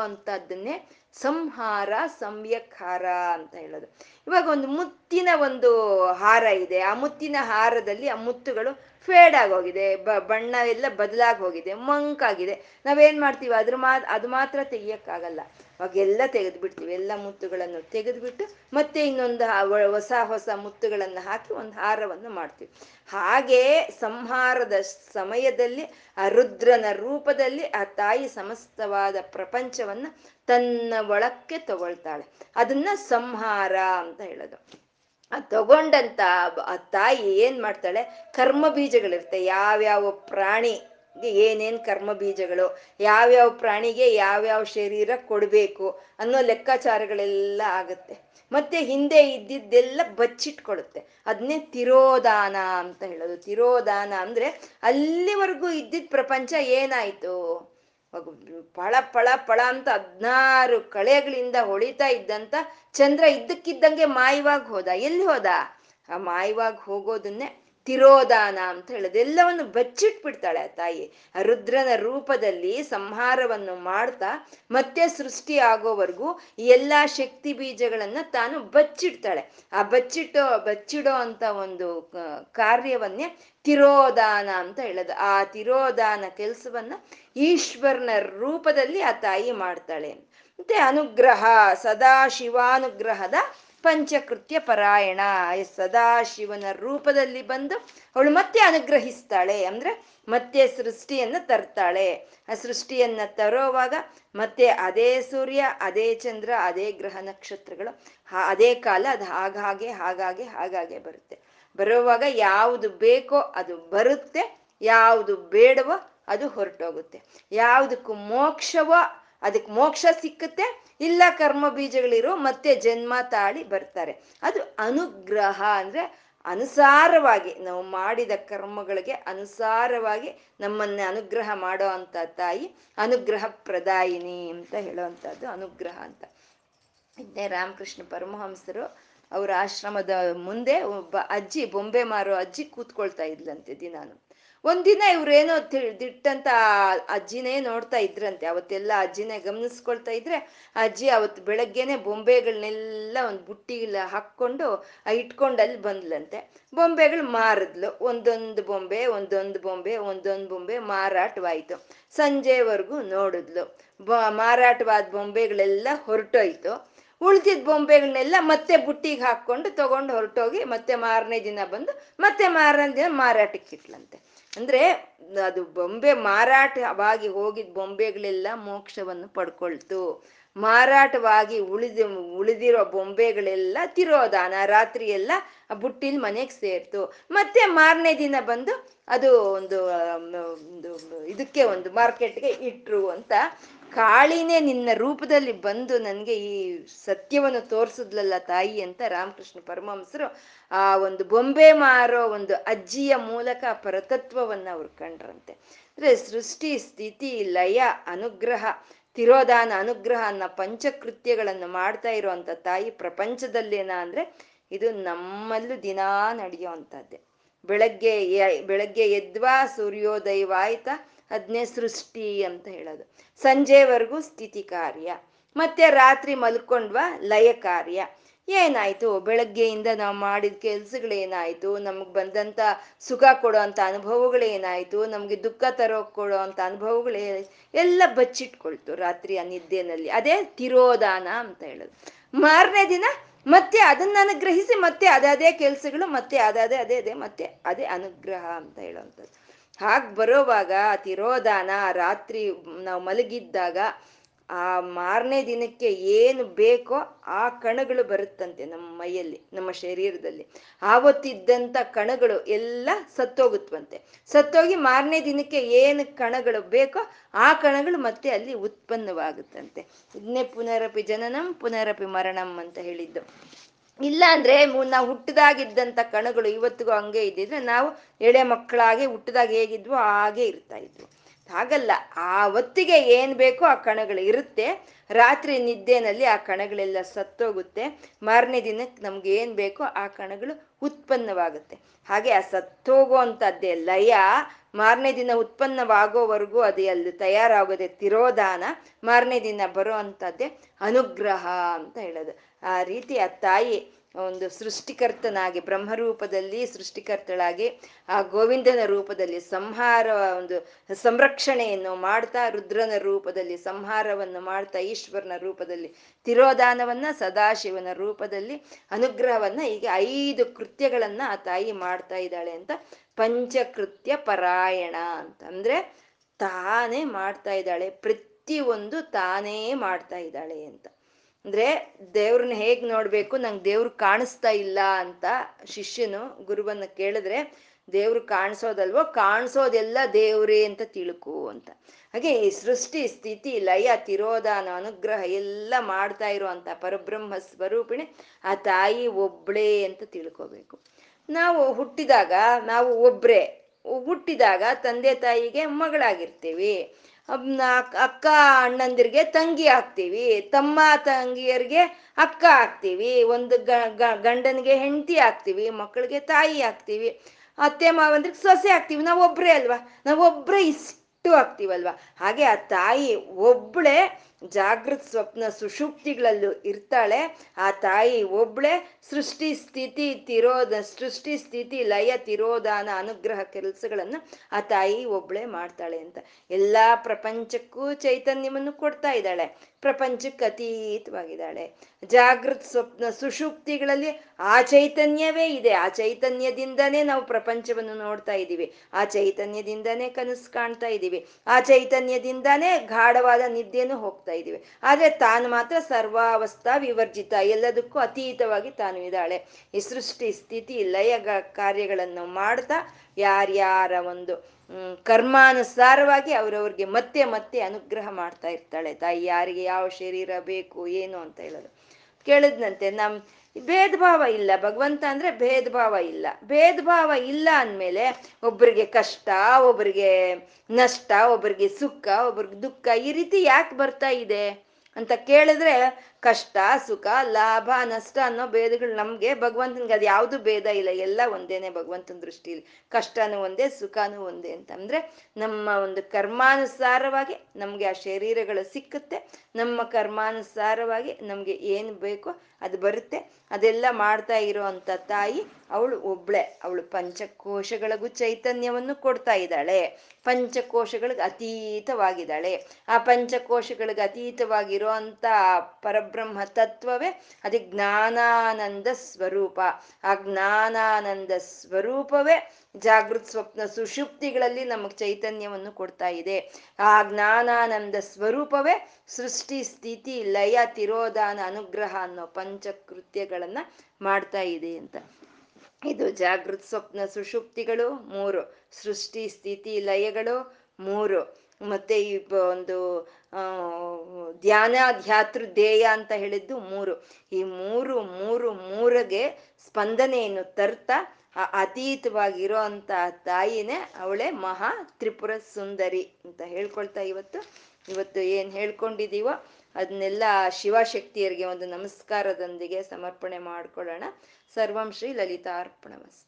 S1: ಸಂಹಾರ ಸಂಯಕ್ಹಾರ ಅಂತ ಹೇಳೋದು. ಇವಾಗ ಒಂದು ಮುತ್ತಿನ ಒಂದು ಹಾರ ಇದೆ. ಆ ಮುತ್ತಿನ ಹಾರದಲ್ಲಿ ಆ ಮುತ್ತುಗಳು ಫೇಡ್ ಆಗೋಗಿದೆ. ಬ, ಬಣ್ಣ ಎಲ್ಲ ಬದಲಾಗಿ ಹೋಗಿದೆ. ಮಂಕಾಗಿದೆ. ನಾವೇನ್ ಮಾಡ್ತೀವಿ? ಅದ್ರ ಮಾ, ಅದು ಮಾತ್ರ ತೆಗಿಯಕ್ಕಾಗಲ್ಲ. ಅವಾಗ ಎಲ್ಲ ತೆಗೆದು ಬಿಡ್ತೀವಿ ಎಲ್ಲ ಮುತ್ತುಗಳನ್ನು ತೆಗೆದುಬಿಟ್ಟು ಮತ್ತೆ ಇನ್ನೊಂದು ಹೊಸ ಹೊಸ ಮುತ್ತುಗಳನ್ನು ಹಾಕಿ ಒಂದು ಹಾರವನ್ನು ಮಾಡ್ತೀವಿ. ಹಾಗೆ ಸಂಹಾರದ ಸಮಯದಲ್ಲಿ ಆ ರುದ್ರನ ರೂಪದಲ್ಲಿ ಆ ತಾಯಿ ಸಮಸ್ತವಾದ ಪ್ರಪಂಚವನ್ನ ತನ್ನ ಒಳಕ್ಕೆ ತಗೊಳ್ತಾಳೆ. ಅದನ್ನ ಸಂಹಾರ ಅಂತ ಹೇಳೋದು. ಆ ತಗೊಂಡಂತ ಆ ತಾಯಿ ಏನ್ ಮಾಡ್ತಾಳೆ? ಕರ್ಮ ಬೀಜಗಳಿರುತ್ತೆ ಯಾವ್ಯಾವ ಪ್ರಾಣಿ ಏನೇನ್ ಕರ್ಮ ಬೀಜಗಳು, ಯಾವ್ಯಾವ ಪ್ರಾಣಿಗೆ ಯಾವ್ಯಾವ ಶರೀರ ಕೊಡ್ಬೇಕು ಅನ್ನೋ ಲೆಕ್ಕಾಚಾರಗಳೆಲ್ಲ ಆಗುತ್ತೆ. ಮತ್ತೆ ಹಿಂದೆ ಇದ್ದಿದ್ದೆಲ್ಲ ಬಚ್ಚಿಟ್ಕೊಳುತ್ತೆ. ಅದನ್ನೇ ತಿರೋದಾನ ಅಂತ ಹೇಳೋದು. ತಿರೋದಾನ ಅಂದ್ರೆ ಅಲ್ಲಿವರೆಗೂ ಇದ್ದಿದ್ದ ಪ್ರಪಂಚ ಏನಾಯ್ತು? ಪಳ ಪಳ ಪಳ ಅಂತ ಹದ್ನಾರು ಕಳೆಗಳಿಂದ ಹೊಳಿತಾ ಇದ್ದಂತ ಚಂದ್ರ ಇದ್ದಕ್ಕಿದ್ದಂಗೆ ಮಾಯವಾಗಿ ಹೋದ. ಎಲ್ಲಿ ಹೋದ? ಆ ಮಾಯವಾಗಿ ಹೋಗೋದನ್ನೇ ತಿರೋದಾನ ಅಂತ ಹೇಳೋದು ಎಲ್ಲವನ್ನು ಬಚ್ಚಿಟ್ಬಿಡ್ತಾಳೆ ಆ ತಾಯಿ. ರುದ್ರನ ರೂಪದಲ್ಲಿ ಸಂಹಾರವನ್ನು ಮಾಡ್ತಾ ಮತ್ತೆ ಸೃಷ್ಟಿ ಆಗೋವರೆಗೂ ಎಲ್ಲಾ ಶಕ್ತಿ ಬೀಜಗಳನ್ನ ತಾನು ಬಚ್ಚಿಡ್ತಾಳೆ. ಆ ಬಚ್ಚಿಟ್ಟೋ ಬಚ್ಚಿಡೋ ಅಂತ ಒಂದು ಕಾರ್ಯವನ್ನೇ ತಿರೋದಾನ ಅಂತ ಹೇಳೋದು. ಆ ತಿರೋದಾನ ಕೆಲಸವನ್ನ ಈಶ್ವರನ ರೂಪದಲ್ಲಿ ಆ ತಾಯಿ ಮಾಡ್ತಾಳೆ. ಮತ್ತೆ ಅನುಗ್ರಹ, ಸದಾ ಶಿವಾನುಗ್ರಹದ ಪಂಚಕೃತ್ಯ ಪರಾಯಣ ಸದಾಶಿವನ ರೂಪದಲ್ಲಿ ಬಂದು ಅವಳು ಮತ್ತೆ ಅನುಗ್ರಹಿಸ್ತಾಳೆ. ಅಂದ್ರೆ ಮತ್ತೆ ಸೃಷ್ಟಿಯನ್ನ ತರ್ತಾಳೆ. ಆ ಸೃಷ್ಟಿಯನ್ನ ತರೋವಾಗ ಮತ್ತೆ ಅದೇ ಸೂರ್ಯ, ಅದೇ ಚಂದ್ರ, ಅದೇ ಗ್ರಹ ನಕ್ಷತ್ರಗಳು ಅದೇ ಕಾಲ ಅದು ಹಾಗಾಗೆ ಹಾಗಾಗೆ ಹಾಗಾಗೆ ಬರುತ್ತೆ. ಬರುವಾಗ ಯಾವುದು ಬೇಕೋ ಅದು ಬರುತ್ತೆ. ಯಾವುದು ಬೇಡವೋ ಅದು ಹೊರಟೋಗುತ್ತೆ. ಯಾವುದಕ್ಕೂ ಮೋಕ್ಷವೋ ಅದಕ್ಕೆ ಮೋಕ್ಷ ಸಿಕ್ಕುತ್ತೆ, ಇಲ್ಲ ಕರ್ಮ ಬೀಜಗಳಿರೋ ಮತ್ತೆ ಜನ್ಮ ತಾಳಿ ಬರ್ತಾರೆ. ಅದು ಅನುಗ್ರಹ ಅಂದ್ರೆ ಅನುಸಾರವಾಗಿ ನಾವು ಮಾಡಿದ ಕರ್ಮಗಳಿಗೆ ಅನುಸಾರವಾಗಿ ನಮ್ಮನ್ನ ಅನುಗ್ರಹ ಮಾಡೋ ಅಂತ ತಾಯಿ, ಅನುಗ್ರಹ ಪ್ರದಾಯಿನಿ ಅಂತ ಹೇಳೋವಂಥದ್ದು, ಅನುಗ್ರಹ ಅಂತ. ಇದನ್ನೇ ರಾಮಕೃಷ್ಣ ಪರಮಹಂಸರು ಅವರ ಆಶ್ರಮದ ಮುಂದೆ ಒಬ್ಬ ಅಜ್ಜಿ, ಬೊಂಬೆ ಮಾರೋ ಅಜ್ಜಿ ಕೂತ್ಕೊಳ್ತಾ ಇದ್ಲಂತೆ ದಿನಾನು. ಒಂದಿನ ಇವ್ರೇನೋ ದಿಟ್ಟಂತ ಅಜ್ಜಿನೇ ನೋಡ್ತಾ ಇದ್ರಂತೆ. ಅವತ್ತೆಲ್ಲ ಅಜ್ಜಿನೇ ಗಮನಿಸ್ಕೊಳ್ತಾ ಇದ್ರೆ, ಅಜ್ಜಿ ಅವತ್ತು ಬೆಳಗ್ಗೆನೆ ಬೊಂಬೆಗಳನ್ನೆಲ್ಲ ಒಂದು ಬುಟ್ಟಿಲ ಹಾಕ್ಕೊಂಡು ಇಟ್ಕೊಂಡು ಅಲ್ಲಿ ಬಂದ್ಲಂತೆ. ಬೊಂಬೆಗಳು ಮಾರಿದ್ಲು. ಒಂದೊಂದು ಬೊಂಬೆ ಒಂದೊಂದು ಬೊಂಬೆ ಒಂದೊಂದು ಬೊಂಬೆ ಮಾರಾಟವಾಯಿತು. ಸಂಜೆವರೆಗೂ ನೋಡಿದ್ಲು. ಬ, ಮಾರಾಟವಾದ ಬೊಂಬೆಗಳೆಲ್ಲ ಹೊರಟೋಯ್ತು. ಉಳಿದಿದ್ದ ಬೊಂಬೆಗಳನ್ನೆಲ್ಲ ಮತ್ತೆ ಬುಟ್ಟಿಗೆ ಹಾಕೊಂಡು ತಗೊಂಡು ಹೊರಟೋಗಿ ಮತ್ತೆ ಮಾರನೇ ದಿನ ಬಂದು, ಮತ್ತೆ ಮಾರನೇ ದಿನ ಮಾರಾಟಕ್ಕೆ ಇಟ್ಲಂತೆ ಅಂದ್ರೆ ಅದು ಬೊಂಬೆ ಮಾರಾಟವಾಗಿ ಹೋಗಿದ್ ಬೊಂಬೆಗಳೆಲ್ಲ ಮೋಕ್ಷವನ್ನು ಪಡ್ಕೊಳ್ತು. ಮಾರಾಟವಾಗಿ ಉಳಿದ, ಉಳಿದಿರೋ ಬೊಂಬೆಗಳೆಲ್ಲ ತಿರೋದಾನ ರಾತ್ರಿ ಎಲ್ಲ ಬುಟ್ಟಿಲ್ ಮನೆಗೆ ಸೇರ್ತು. ಮತ್ತೆ ಮಾರನೇ ದಿನ ಬಂದು ಅದು ಒಂದು, ಇದಕ್ಕೆ ಒಂದು ಮಾರ್ಕೆಟ್ಗೆ ಇಟ್ರು ಅಂತ ಕಾಳಿನೇ ನಿನ್ನ ರೂಪದಲ್ಲಿ ಬಂದು ನನಗೆ ಈ ಸತ್ಯವನ್ನು ತೋರಿಸಿದ್ಲಲ್ಲ ತಾಯಿ ಅಂತ ರಾಮಕೃಷ್ಣ ಪರಮಹಂಸರು ಆ ಒಂದು ಬೊಂಬೆ ಮಾರೋ ಒಂದು ಅಜ್ಜಿಯ ಮೂಲಕ ಪರತತ್ವವನ್ನ ಅವ್ರು ಕಂಡ್ರಂತೆ. ಅಂದ್ರೆ ಸೃಷ್ಟಿ, ಸ್ಥಿತಿ, ಲಯ, ಅನುಗ್ರಹ ತಿರೋದಾನ ಅನುಗ್ರಹ ಅನ್ನೋ ಪಂಚಕೃತ್ಯಗಳನ್ನು ಮಾಡ್ತಾ ಇರುವಂತ ತಾಯಿ ಪ್ರಪಂಚದಲ್ಲೇನ ಅಂದ್ರೆ ಇದು ನಮ್ಮಲ್ಲೂ ದಿನಾ ನಡೆಯುವಂಥದ್ದೇ ಬೆಳಗ್ಗೆ ಬೆಳಗ್ಗೆ ಎದ್ವಾ ಸೂರ್ಯೋದಯವಾಯ್ತಾ ಅದನ್ನೇ ಸೃಷ್ಟಿ ಅಂತ ಹೇಳೋದು. ಸಂಜೆವರೆಗೂ ಸ್ಥಿತಿ ಕಾರ್ಯ. ಮತ್ತೆ ರಾತ್ರಿ ಮಲ್ಕೊಂಡ್ವ ಲಯ ಕಾರ್ಯ. ಏನಾಯ್ತು? ಬೆಳಗ್ಗೆಯಿಂದ ನಾವು ಮಾಡಿದ ಕೆಲ್ಸಗಳೇನಾಯ್ತು? ನಮ್ಗೆ ಬಂದಂತ ಸುಖ ಕೊಡೋ ಅಂತ ಅನುಭವಗಳೇನಾಯ್ತು? ನಮ್ಗೆ ದುಃಖ ತರೋ ಕೊಡೋ ಅಂತ ಅನುಭವಗಳೇ ಎಲ್ಲ ಬಚ್ಚಿಟ್ಕೊಳ್ತು ರಾತ್ರಿ ಆ ನಿದ್ದೆನಲ್ಲಿ. ಅದೇ ತಿರೋದಾನ ಅಂತ ಹೇಳೋದು. ಮಾರನೇ ದಿನ ಮತ್ತೆ ಅದನ್ನ ಅನುಗ್ರಹಿಸಿ ಮತ್ತೆ ಅದೇ ಕೆಲ್ಸಗಳು ಮತ್ತೆ ಅದೇ ಅದೇ ಅದೇ ಮತ್ತೆ ಅದೇ ಅನುಗ್ರಹ ಅಂತ ಹೇಳುವಂಥದ್ದು ಹಾಗೆ ಬರೋವಾಗ ತಿರೋಧಾನ, ರಾತ್ರಿ ನಾವು ಮಲಗಿದ್ದಾಗ ಆ ಮಾರನೇ ದಿನಕ್ಕೆ ಏನು ಬೇಕೋ ಆ ಕಣಗಳು ಬರುತ್ತಂತೆ ನಮ್ಮ ಮೈಯಲ್ಲಿ, ನಮ್ಮ ಶರೀರದಲ್ಲಿ. ಆವತ್ತಿದ್ದಂಥ ಕಣಗಳು ಎಲ್ಲ ಸತ್ತೋಗುತ್ತಂತೆ. ಸತ್ತೋಗಿ ಮಾರನೇ ದಿನಕ್ಕೆ ಏನು ಕಣಗಳು ಬೇಕೋ ಆ ಕಣಗಳು ಮತ್ತೆ ಅಲ್ಲಿ ಉತ್ಪನ್ನವಾಗುತ್ತಂತೆ. ಇದನ್ನೇ ಪುನರಪಿ ಜನನಂ, ಪುನರಪಿ ಮರಣಂ ಅಂತ ಹೇಳಿದ್ದು. ಇಲ್ಲ ಅಂದ್ರೆ ನಾವು ಹುಟ್ಟದಾಗಿದ್ದಂಥ ಕಣಗಳು ಇವತ್ತಿಗೂ ಹಂಗೆ ಇದ್ದಿದ್ರೆ ನಾವು ಎಳೆ ಮಕ್ಕಳಾಗಿ ಹುಟ್ಟಿದಾಗ ಹೇಗಿದ್ವು ಹಾಗೆ ಇರ್ತಾ ಇದ್ವು. ಹಾಗಲ್ಲ, ಆ ಹೊತ್ತಿಗೆ ಏನ್ ಬೇಕೋ ಆ ಕಣಗಳು ಇರುತ್ತೆ. ರಾತ್ರಿ ನಿದ್ದೆನಲ್ಲಿ ಆ ಕಣಗಳೆಲ್ಲ ಸತ್ತೋಗುತ್ತೆ. ಮಾರನೇ ದಿನಕ್ಕೆ ನಮ್ಗೆ ಏನ್ ಬೇಕೋ ಆ ಕಣಗಳು ಉತ್ಪನ್ನವಾಗುತ್ತೆ. ಹಾಗೆ ಆ ಸತ್ತೋಗುವಂಥದ್ದೇ ಲಯ ಮಾರನೇ ದಿನ ಉತ್ಪನ್ನವಾಗೋವರೆಗೂ ಅದು ಅಲ್ಲಿ ತಯಾರಾಗೋದೆ ತಿರೋದಾನ. ಮಾರನೇ ದಿನ ಬರೋ ಅಂಥದ್ದೇ ಅನುಗ್ರಹ ಅಂತ ಹೇಳೋದು. ಆ ರೀತಿ ಆ ತಾಯಿ ಒಂದು ಸೃಷ್ಟಿಕರ್ತನಾಗಿ, ಬ್ರಹ್ಮರೂಪದಲ್ಲಿ ಸೃಷ್ಟಿಕರ್ತಳಾಗಿ, ಆ ಗೋವಿಂದನ ರೂಪದಲ್ಲಿ ಸಂಹಾರ, ಒಂದು ಸಂರಕ್ಷಣೆಯನ್ನು ಮಾಡ್ತಾ, ರುದ್ರನ ರೂಪದಲ್ಲಿ ಸಂಹಾರವನ್ನು ಮಾಡ್ತಾ, ಈಶ್ವರನ ರೂಪದಲ್ಲಿ ತಿರೋದಾನವನ್ನ ಸದಾಶಿವನ ರೂಪದಲ್ಲಿ ಅನುಗ್ರಹವನ್ನ ಈಗ ಐದು ಕೃತ್ಯಗಳನ್ನ ಆ ತಾಯಿ ಮಾಡ್ತಾ ಇದ್ದಾಳೆ ಅಂತ ಪಂಚಕೃತ್ಯ ಪರಾಯಣ ಅಂತ. ಅಂದ್ರೆ ತಾನೇ ಮಾಡ್ತಾ ಇದ್ದಾಳೆ, ಪ್ರತಿಯೊಂದು ತಾನೇ ಮಾಡ್ತಾ ಇದ್ದಾಳೆ ಅಂತ. ಅಂದ್ರೆ ದೇವ್ರನ್ನ ಹೇಗ್ ನೋಡ್ಬೇಕು, ನಂಗೆ ದೇವ್ರು ಕಾಣಿಸ್ತಾ ಇಲ್ಲ ಅಂತ ಶಿಷ್ಯನು ಗುರುವನ್ನ ಕೇಳಿದ್ರೆ, ದೇವ್ರು ಕಾಣಿಸೋದಲ್ವೋ, ಕಾಣಿಸೋದೆಲ್ಲ ದೇವ್ರೇ ಅಂತ ತಿಳ್ಕು ಅಂತ. ಹಾಗೆ ಈ ಸೃಷ್ಟಿ, ಸ್ಥಿತಿ, ಲಯ, ತಿರೋಧಾನ, ಅನುಗ್ರಹ ಎಲ್ಲ ಮಾಡ್ತಾ ಇರುವಂತ ಪರಬ್ರಹ್ಮ ಸ್ವರೂಪಿಣಿ ಆ ತಾಯಿ ಒಬ್ಳೇ ಅಂತ ತಿಳ್ಕೋಬೇಕು. ನಾವು ಹುಟ್ಟಿದಾಗ, ನಾವು ಒಬ್ರೆ, ಹುಟ್ಟಿದಾಗ ತಂದೆ ತಾಯಿಗೆ ಮಗಳಾಗಿರ್ತೀವಿ. ಅಕ್ಕ ಅಣ್ಣಂದಿರಿಗೆ ತಂಗಿ ಆಗ್ತೀವಿ. ತಮ್ಮ ತಂಗಿಯರಿಗೆ ಅಕ್ಕ ಆಗ್ತೀವಿ. ಒಂದು ಗಂಡನಿಗೆ ಹೆಂಡತಿ ಆಗ್ತೀವಿ. ಮಕ್ಕಳಿಗೆ ತಾಯಿ ಆಗ್ತೀವಿ. ಅತ್ತೆ ಮಾವಂದ್ರಿಗೆ ಸೊಸೆ ಆಗ್ತೀವಿ. ನಾವು ಒಬ್ರೇ ಅಲ್ವಾ? ನಾವೊಬ್ಬರೇ ಇಷ್ಟು ಆಗ್ತೀವಲ್ವಾ? ಹಾಗೆ ಆ ತಾಯಿ ಒಬ್ಳೆ ಜಾಗೃತ್ ಸ್ವಪ್ನ ಸುಷುಪ್ತಿಗಳಲ್ಲೂ ಇರ್ತಾಳೆ. ಆ ತಾಯಿ ಒಬ್ಳೆ ಸೃಷ್ಟಿ ಸ್ಥಿತಿ ತಿರೋದ, ಸೃಷ್ಟಿ ಸ್ಥಿತಿ ಲಯ ತಿರೋಧಾನ ಅನುಗ್ರಹ ಕೆಲಸಗಳನ್ನು ಆ ತಾಯಿ ಒಬ್ಳೆ ಮಾಡ್ತಾಳೆ ಅಂತ. ಎಲ್ಲಾ ಪ್ರಪಂಚಕ್ಕೂ ಚೈತನ್ಯವನ್ನು ಕೊಡ್ತಾ ಇದ್ದಾಳೆ. ಪ್ರಪಂಚಕ್ಕೆ ಅತೀತವಾಗಿದ್ದಾಳೆ. ಜಾಗೃತ್ ಸ್ವಪ್ನ ಸುಷುಪ್ತಿಗಳಲ್ಲಿ ಆ ಚೈತನ್ಯವೇ ಇದೆ. ಆ ಚೈತನ್ಯದಿಂದನೇ ನಾವು ಪ್ರಪಂಚವನ್ನು ನೋಡ್ತಾ ಇದ್ದೀವಿ. ಆ ಚೈತನ್ಯದಿಂದನೇ ಕನಸು ಕಾಣ್ತಾ ಇದ್ದೀವಿ. ಆ ಚೈತನ್ಯದಿಂದಾನೇ ಗಾಢವಾದ ನಿದ್ದೆನೂ ಹೋಗ್ತಾ ಇದ್ದೀವಿ. ಆದ್ರೆ ತಾನು ಮಾತ್ರ ಸರ್ವಾವಸ್ಥಾ ವಿವರ್ಜಿತ, ಎಲ್ಲದಕ್ಕೂ ಅತೀತವಾಗಿ ತಾನು ಇದ್ದಾಳೆ. ಈ ಸೃಷ್ಟಿ ಸ್ಥಿತಿ ಲಯ ಕಾರ್ಯಗಳನ್ನು ಮಾಡ್ತಾ ಯಾರ್ಯಾರ ಒಂದು ಕರ್ಮಾನುಸಾರವಾಗಿ ಅವರವ್ರಿಗೆ ಮತ್ತೆ ಮತ್ತೆ ಅನುಗ್ರಹ ಮಾಡ್ತಾ ಇರ್ತಾಳೆ. ತಾಯಿ ಯಾರಿಗೆ ಯಾವ ಶರೀರ ಬೇಕು, ಏನು ಅಂತ ಹೇಳೋದು. ಕೇಳಿದ್ನಂತೆ, ನಮ್ ಭೇದ ಭಾವ ಇಲ್ಲ. ಭಗವಂತ ಅಂದ್ರೆ ಭೇದ ಭಾವ ಇಲ್ಲ. ಭೇದ ಭಾವ ಇಲ್ಲ ಅಂದ್ಮೇಲೆ ಒಬ್ಬರಿಗೆ ಕಷ್ಟ ಒಬ್ಬರಿಗೆ ನಷ್ಟ ಒಬ್ಬರಿಗೆ ಸುಖ, ಒಬ್ರಿಗೆ ದುಃಖ ಈ ರೀತಿ ಯಾಕೆ ಬರ್ತಾ ಇದೆ ಅಂತ ಕೇಳಿದ್ರೆ ಕಷ್ಟ, ಸುಖ, ಲಾಭ, ನಷ್ಟ ಅನ್ನೋ ಭೇದಗಳು ನಮ್ಗೆ ಭಗವಂತನ್ಗೆ ಅದು ಯಾವುದು ಭೇದ ಇಲ್ಲ. ಎಲ್ಲ ಒಂದೇನೆ ಭಗವಂತನ ದೃಷ್ಟಿಲಿ. ಕಷ್ಟನೂ ಒಂದೇ, ಸುಖನೂ ಒಂದೇ ಅಂತಂದ್ರೆ ನಮ್ಮ ಒಂದು ಕರ್ಮಾನುಸಾರವಾಗಿ ನಮ್ಗೆ ಆ ಶರೀರಗಳು ಸಿಕ್ಕುತ್ತೆ. ನಮ್ಮ ಕರ್ಮಾನುಸಾರವಾಗಿ ನಮ್ಗೆ ಏನು ಬೇಕೋ ಅದು ಬರುತ್ತೆ. ಅದೆಲ್ಲ ಮಾಡ್ತಾ ಇರೋ ತಾಯಿ ಅವಳು ಒಬ್ಳೆ. ಅವಳು ಪಂಚಕೋಶಗಳಿಗೂ ಚೈತನ್ಯವನ್ನು ಕೊಡ್ತಾ ಇದ್ದಾಳೆ. ಪಂಚಕೋಶಗಳಿಗೆ ಅತೀತವಾಗಿದ್ದಾಳೆ. ಆ ಪಂಚಕೋಶಗಳಿಗೆ ಅತೀತವಾಗಿರೋ ಅಂತ ಪರಬ್ರಹ್ಮ ತತ್ವವೇ ಅದು ಜ್ಞಾನಾನಂದ ಸ್ವರೂಪ. ಆ ಜ್ಞಾನಾನಂದ ಸ್ವರೂಪವೇ ಜಾಗೃತ್ ಸ್ವಪ್ನ ಸುಷುಪ್ತಿಗಳಲ್ಲಿ ನಮಗೆ ಚೈತನ್ಯವನ್ನು ಕೊಡ್ತಾ ಇದೆ. ಆ ಜ್ಞಾನಾನಂದ ಸ್ವರೂಪವೇ ಸೃಷ್ಟಿ, ಸ್ಥಿತಿ, ಲಯ, ತಿರೋಧಾನ, ಅನುಗ್ರಹ ಅನ್ನೋ ಪಂಚಕೃತ್ಯಗಳನ್ನ ಮಾಡ್ತಾ ಇದೆ ಅಂತ. ಇದು ಜಾಗೃತ್ ಸ್ವಪ್ನ ಸುಷುಪ್ತಿಗಳು ಮೂರು. ಸೃಷ್ಟಿ, ಸ್ಥಿತಿ, ಲಯಗಳು ಮೂರು. ಮತ್ತೆ ಈ ಒಂದು ಧ್ಯಾನ ಧ್ಯಾತೃ ಧ್ಯೇಯ ಅಂತ ಹೇಳಿದ್ದು ಮೂರು. ಈ ಮೂರು ಮೂರು, ಮೂರಗೆ ಸ್ಪಂದನೆಯನ್ನು ತರ್ತಾ ಆ ಅತೀತವಾಗಿರೋ ಅಂತ ತಾಯಿನೇ ಅವಳೇ ಮಹಾ ತ್ರಿಪುರ ಸುಂದರಿ ಅಂತ ಹೇಳ್ಕೊಳ್ತಾ ಇವತ್ತು. ಇವತ್ತು ಏನ್ ಹೇಳ್ಕೊಂಡಿದೀವೋ ಅದನ್ನೆಲ್ಲ ಶಿವಶಕ್ತಿಯರಿಗೆ ಒಂದು ನಮಸ್ಕಾರದೊಂದಿಗೆ ಸಮರ್ಪಣೆ ಮಾಡ್ಕೊಳ್ಳೋಣ. ಸರ್ವಂ ಶ್ರೀ ಲಲಿತಾರ್ಪಣಮಸ್ತು.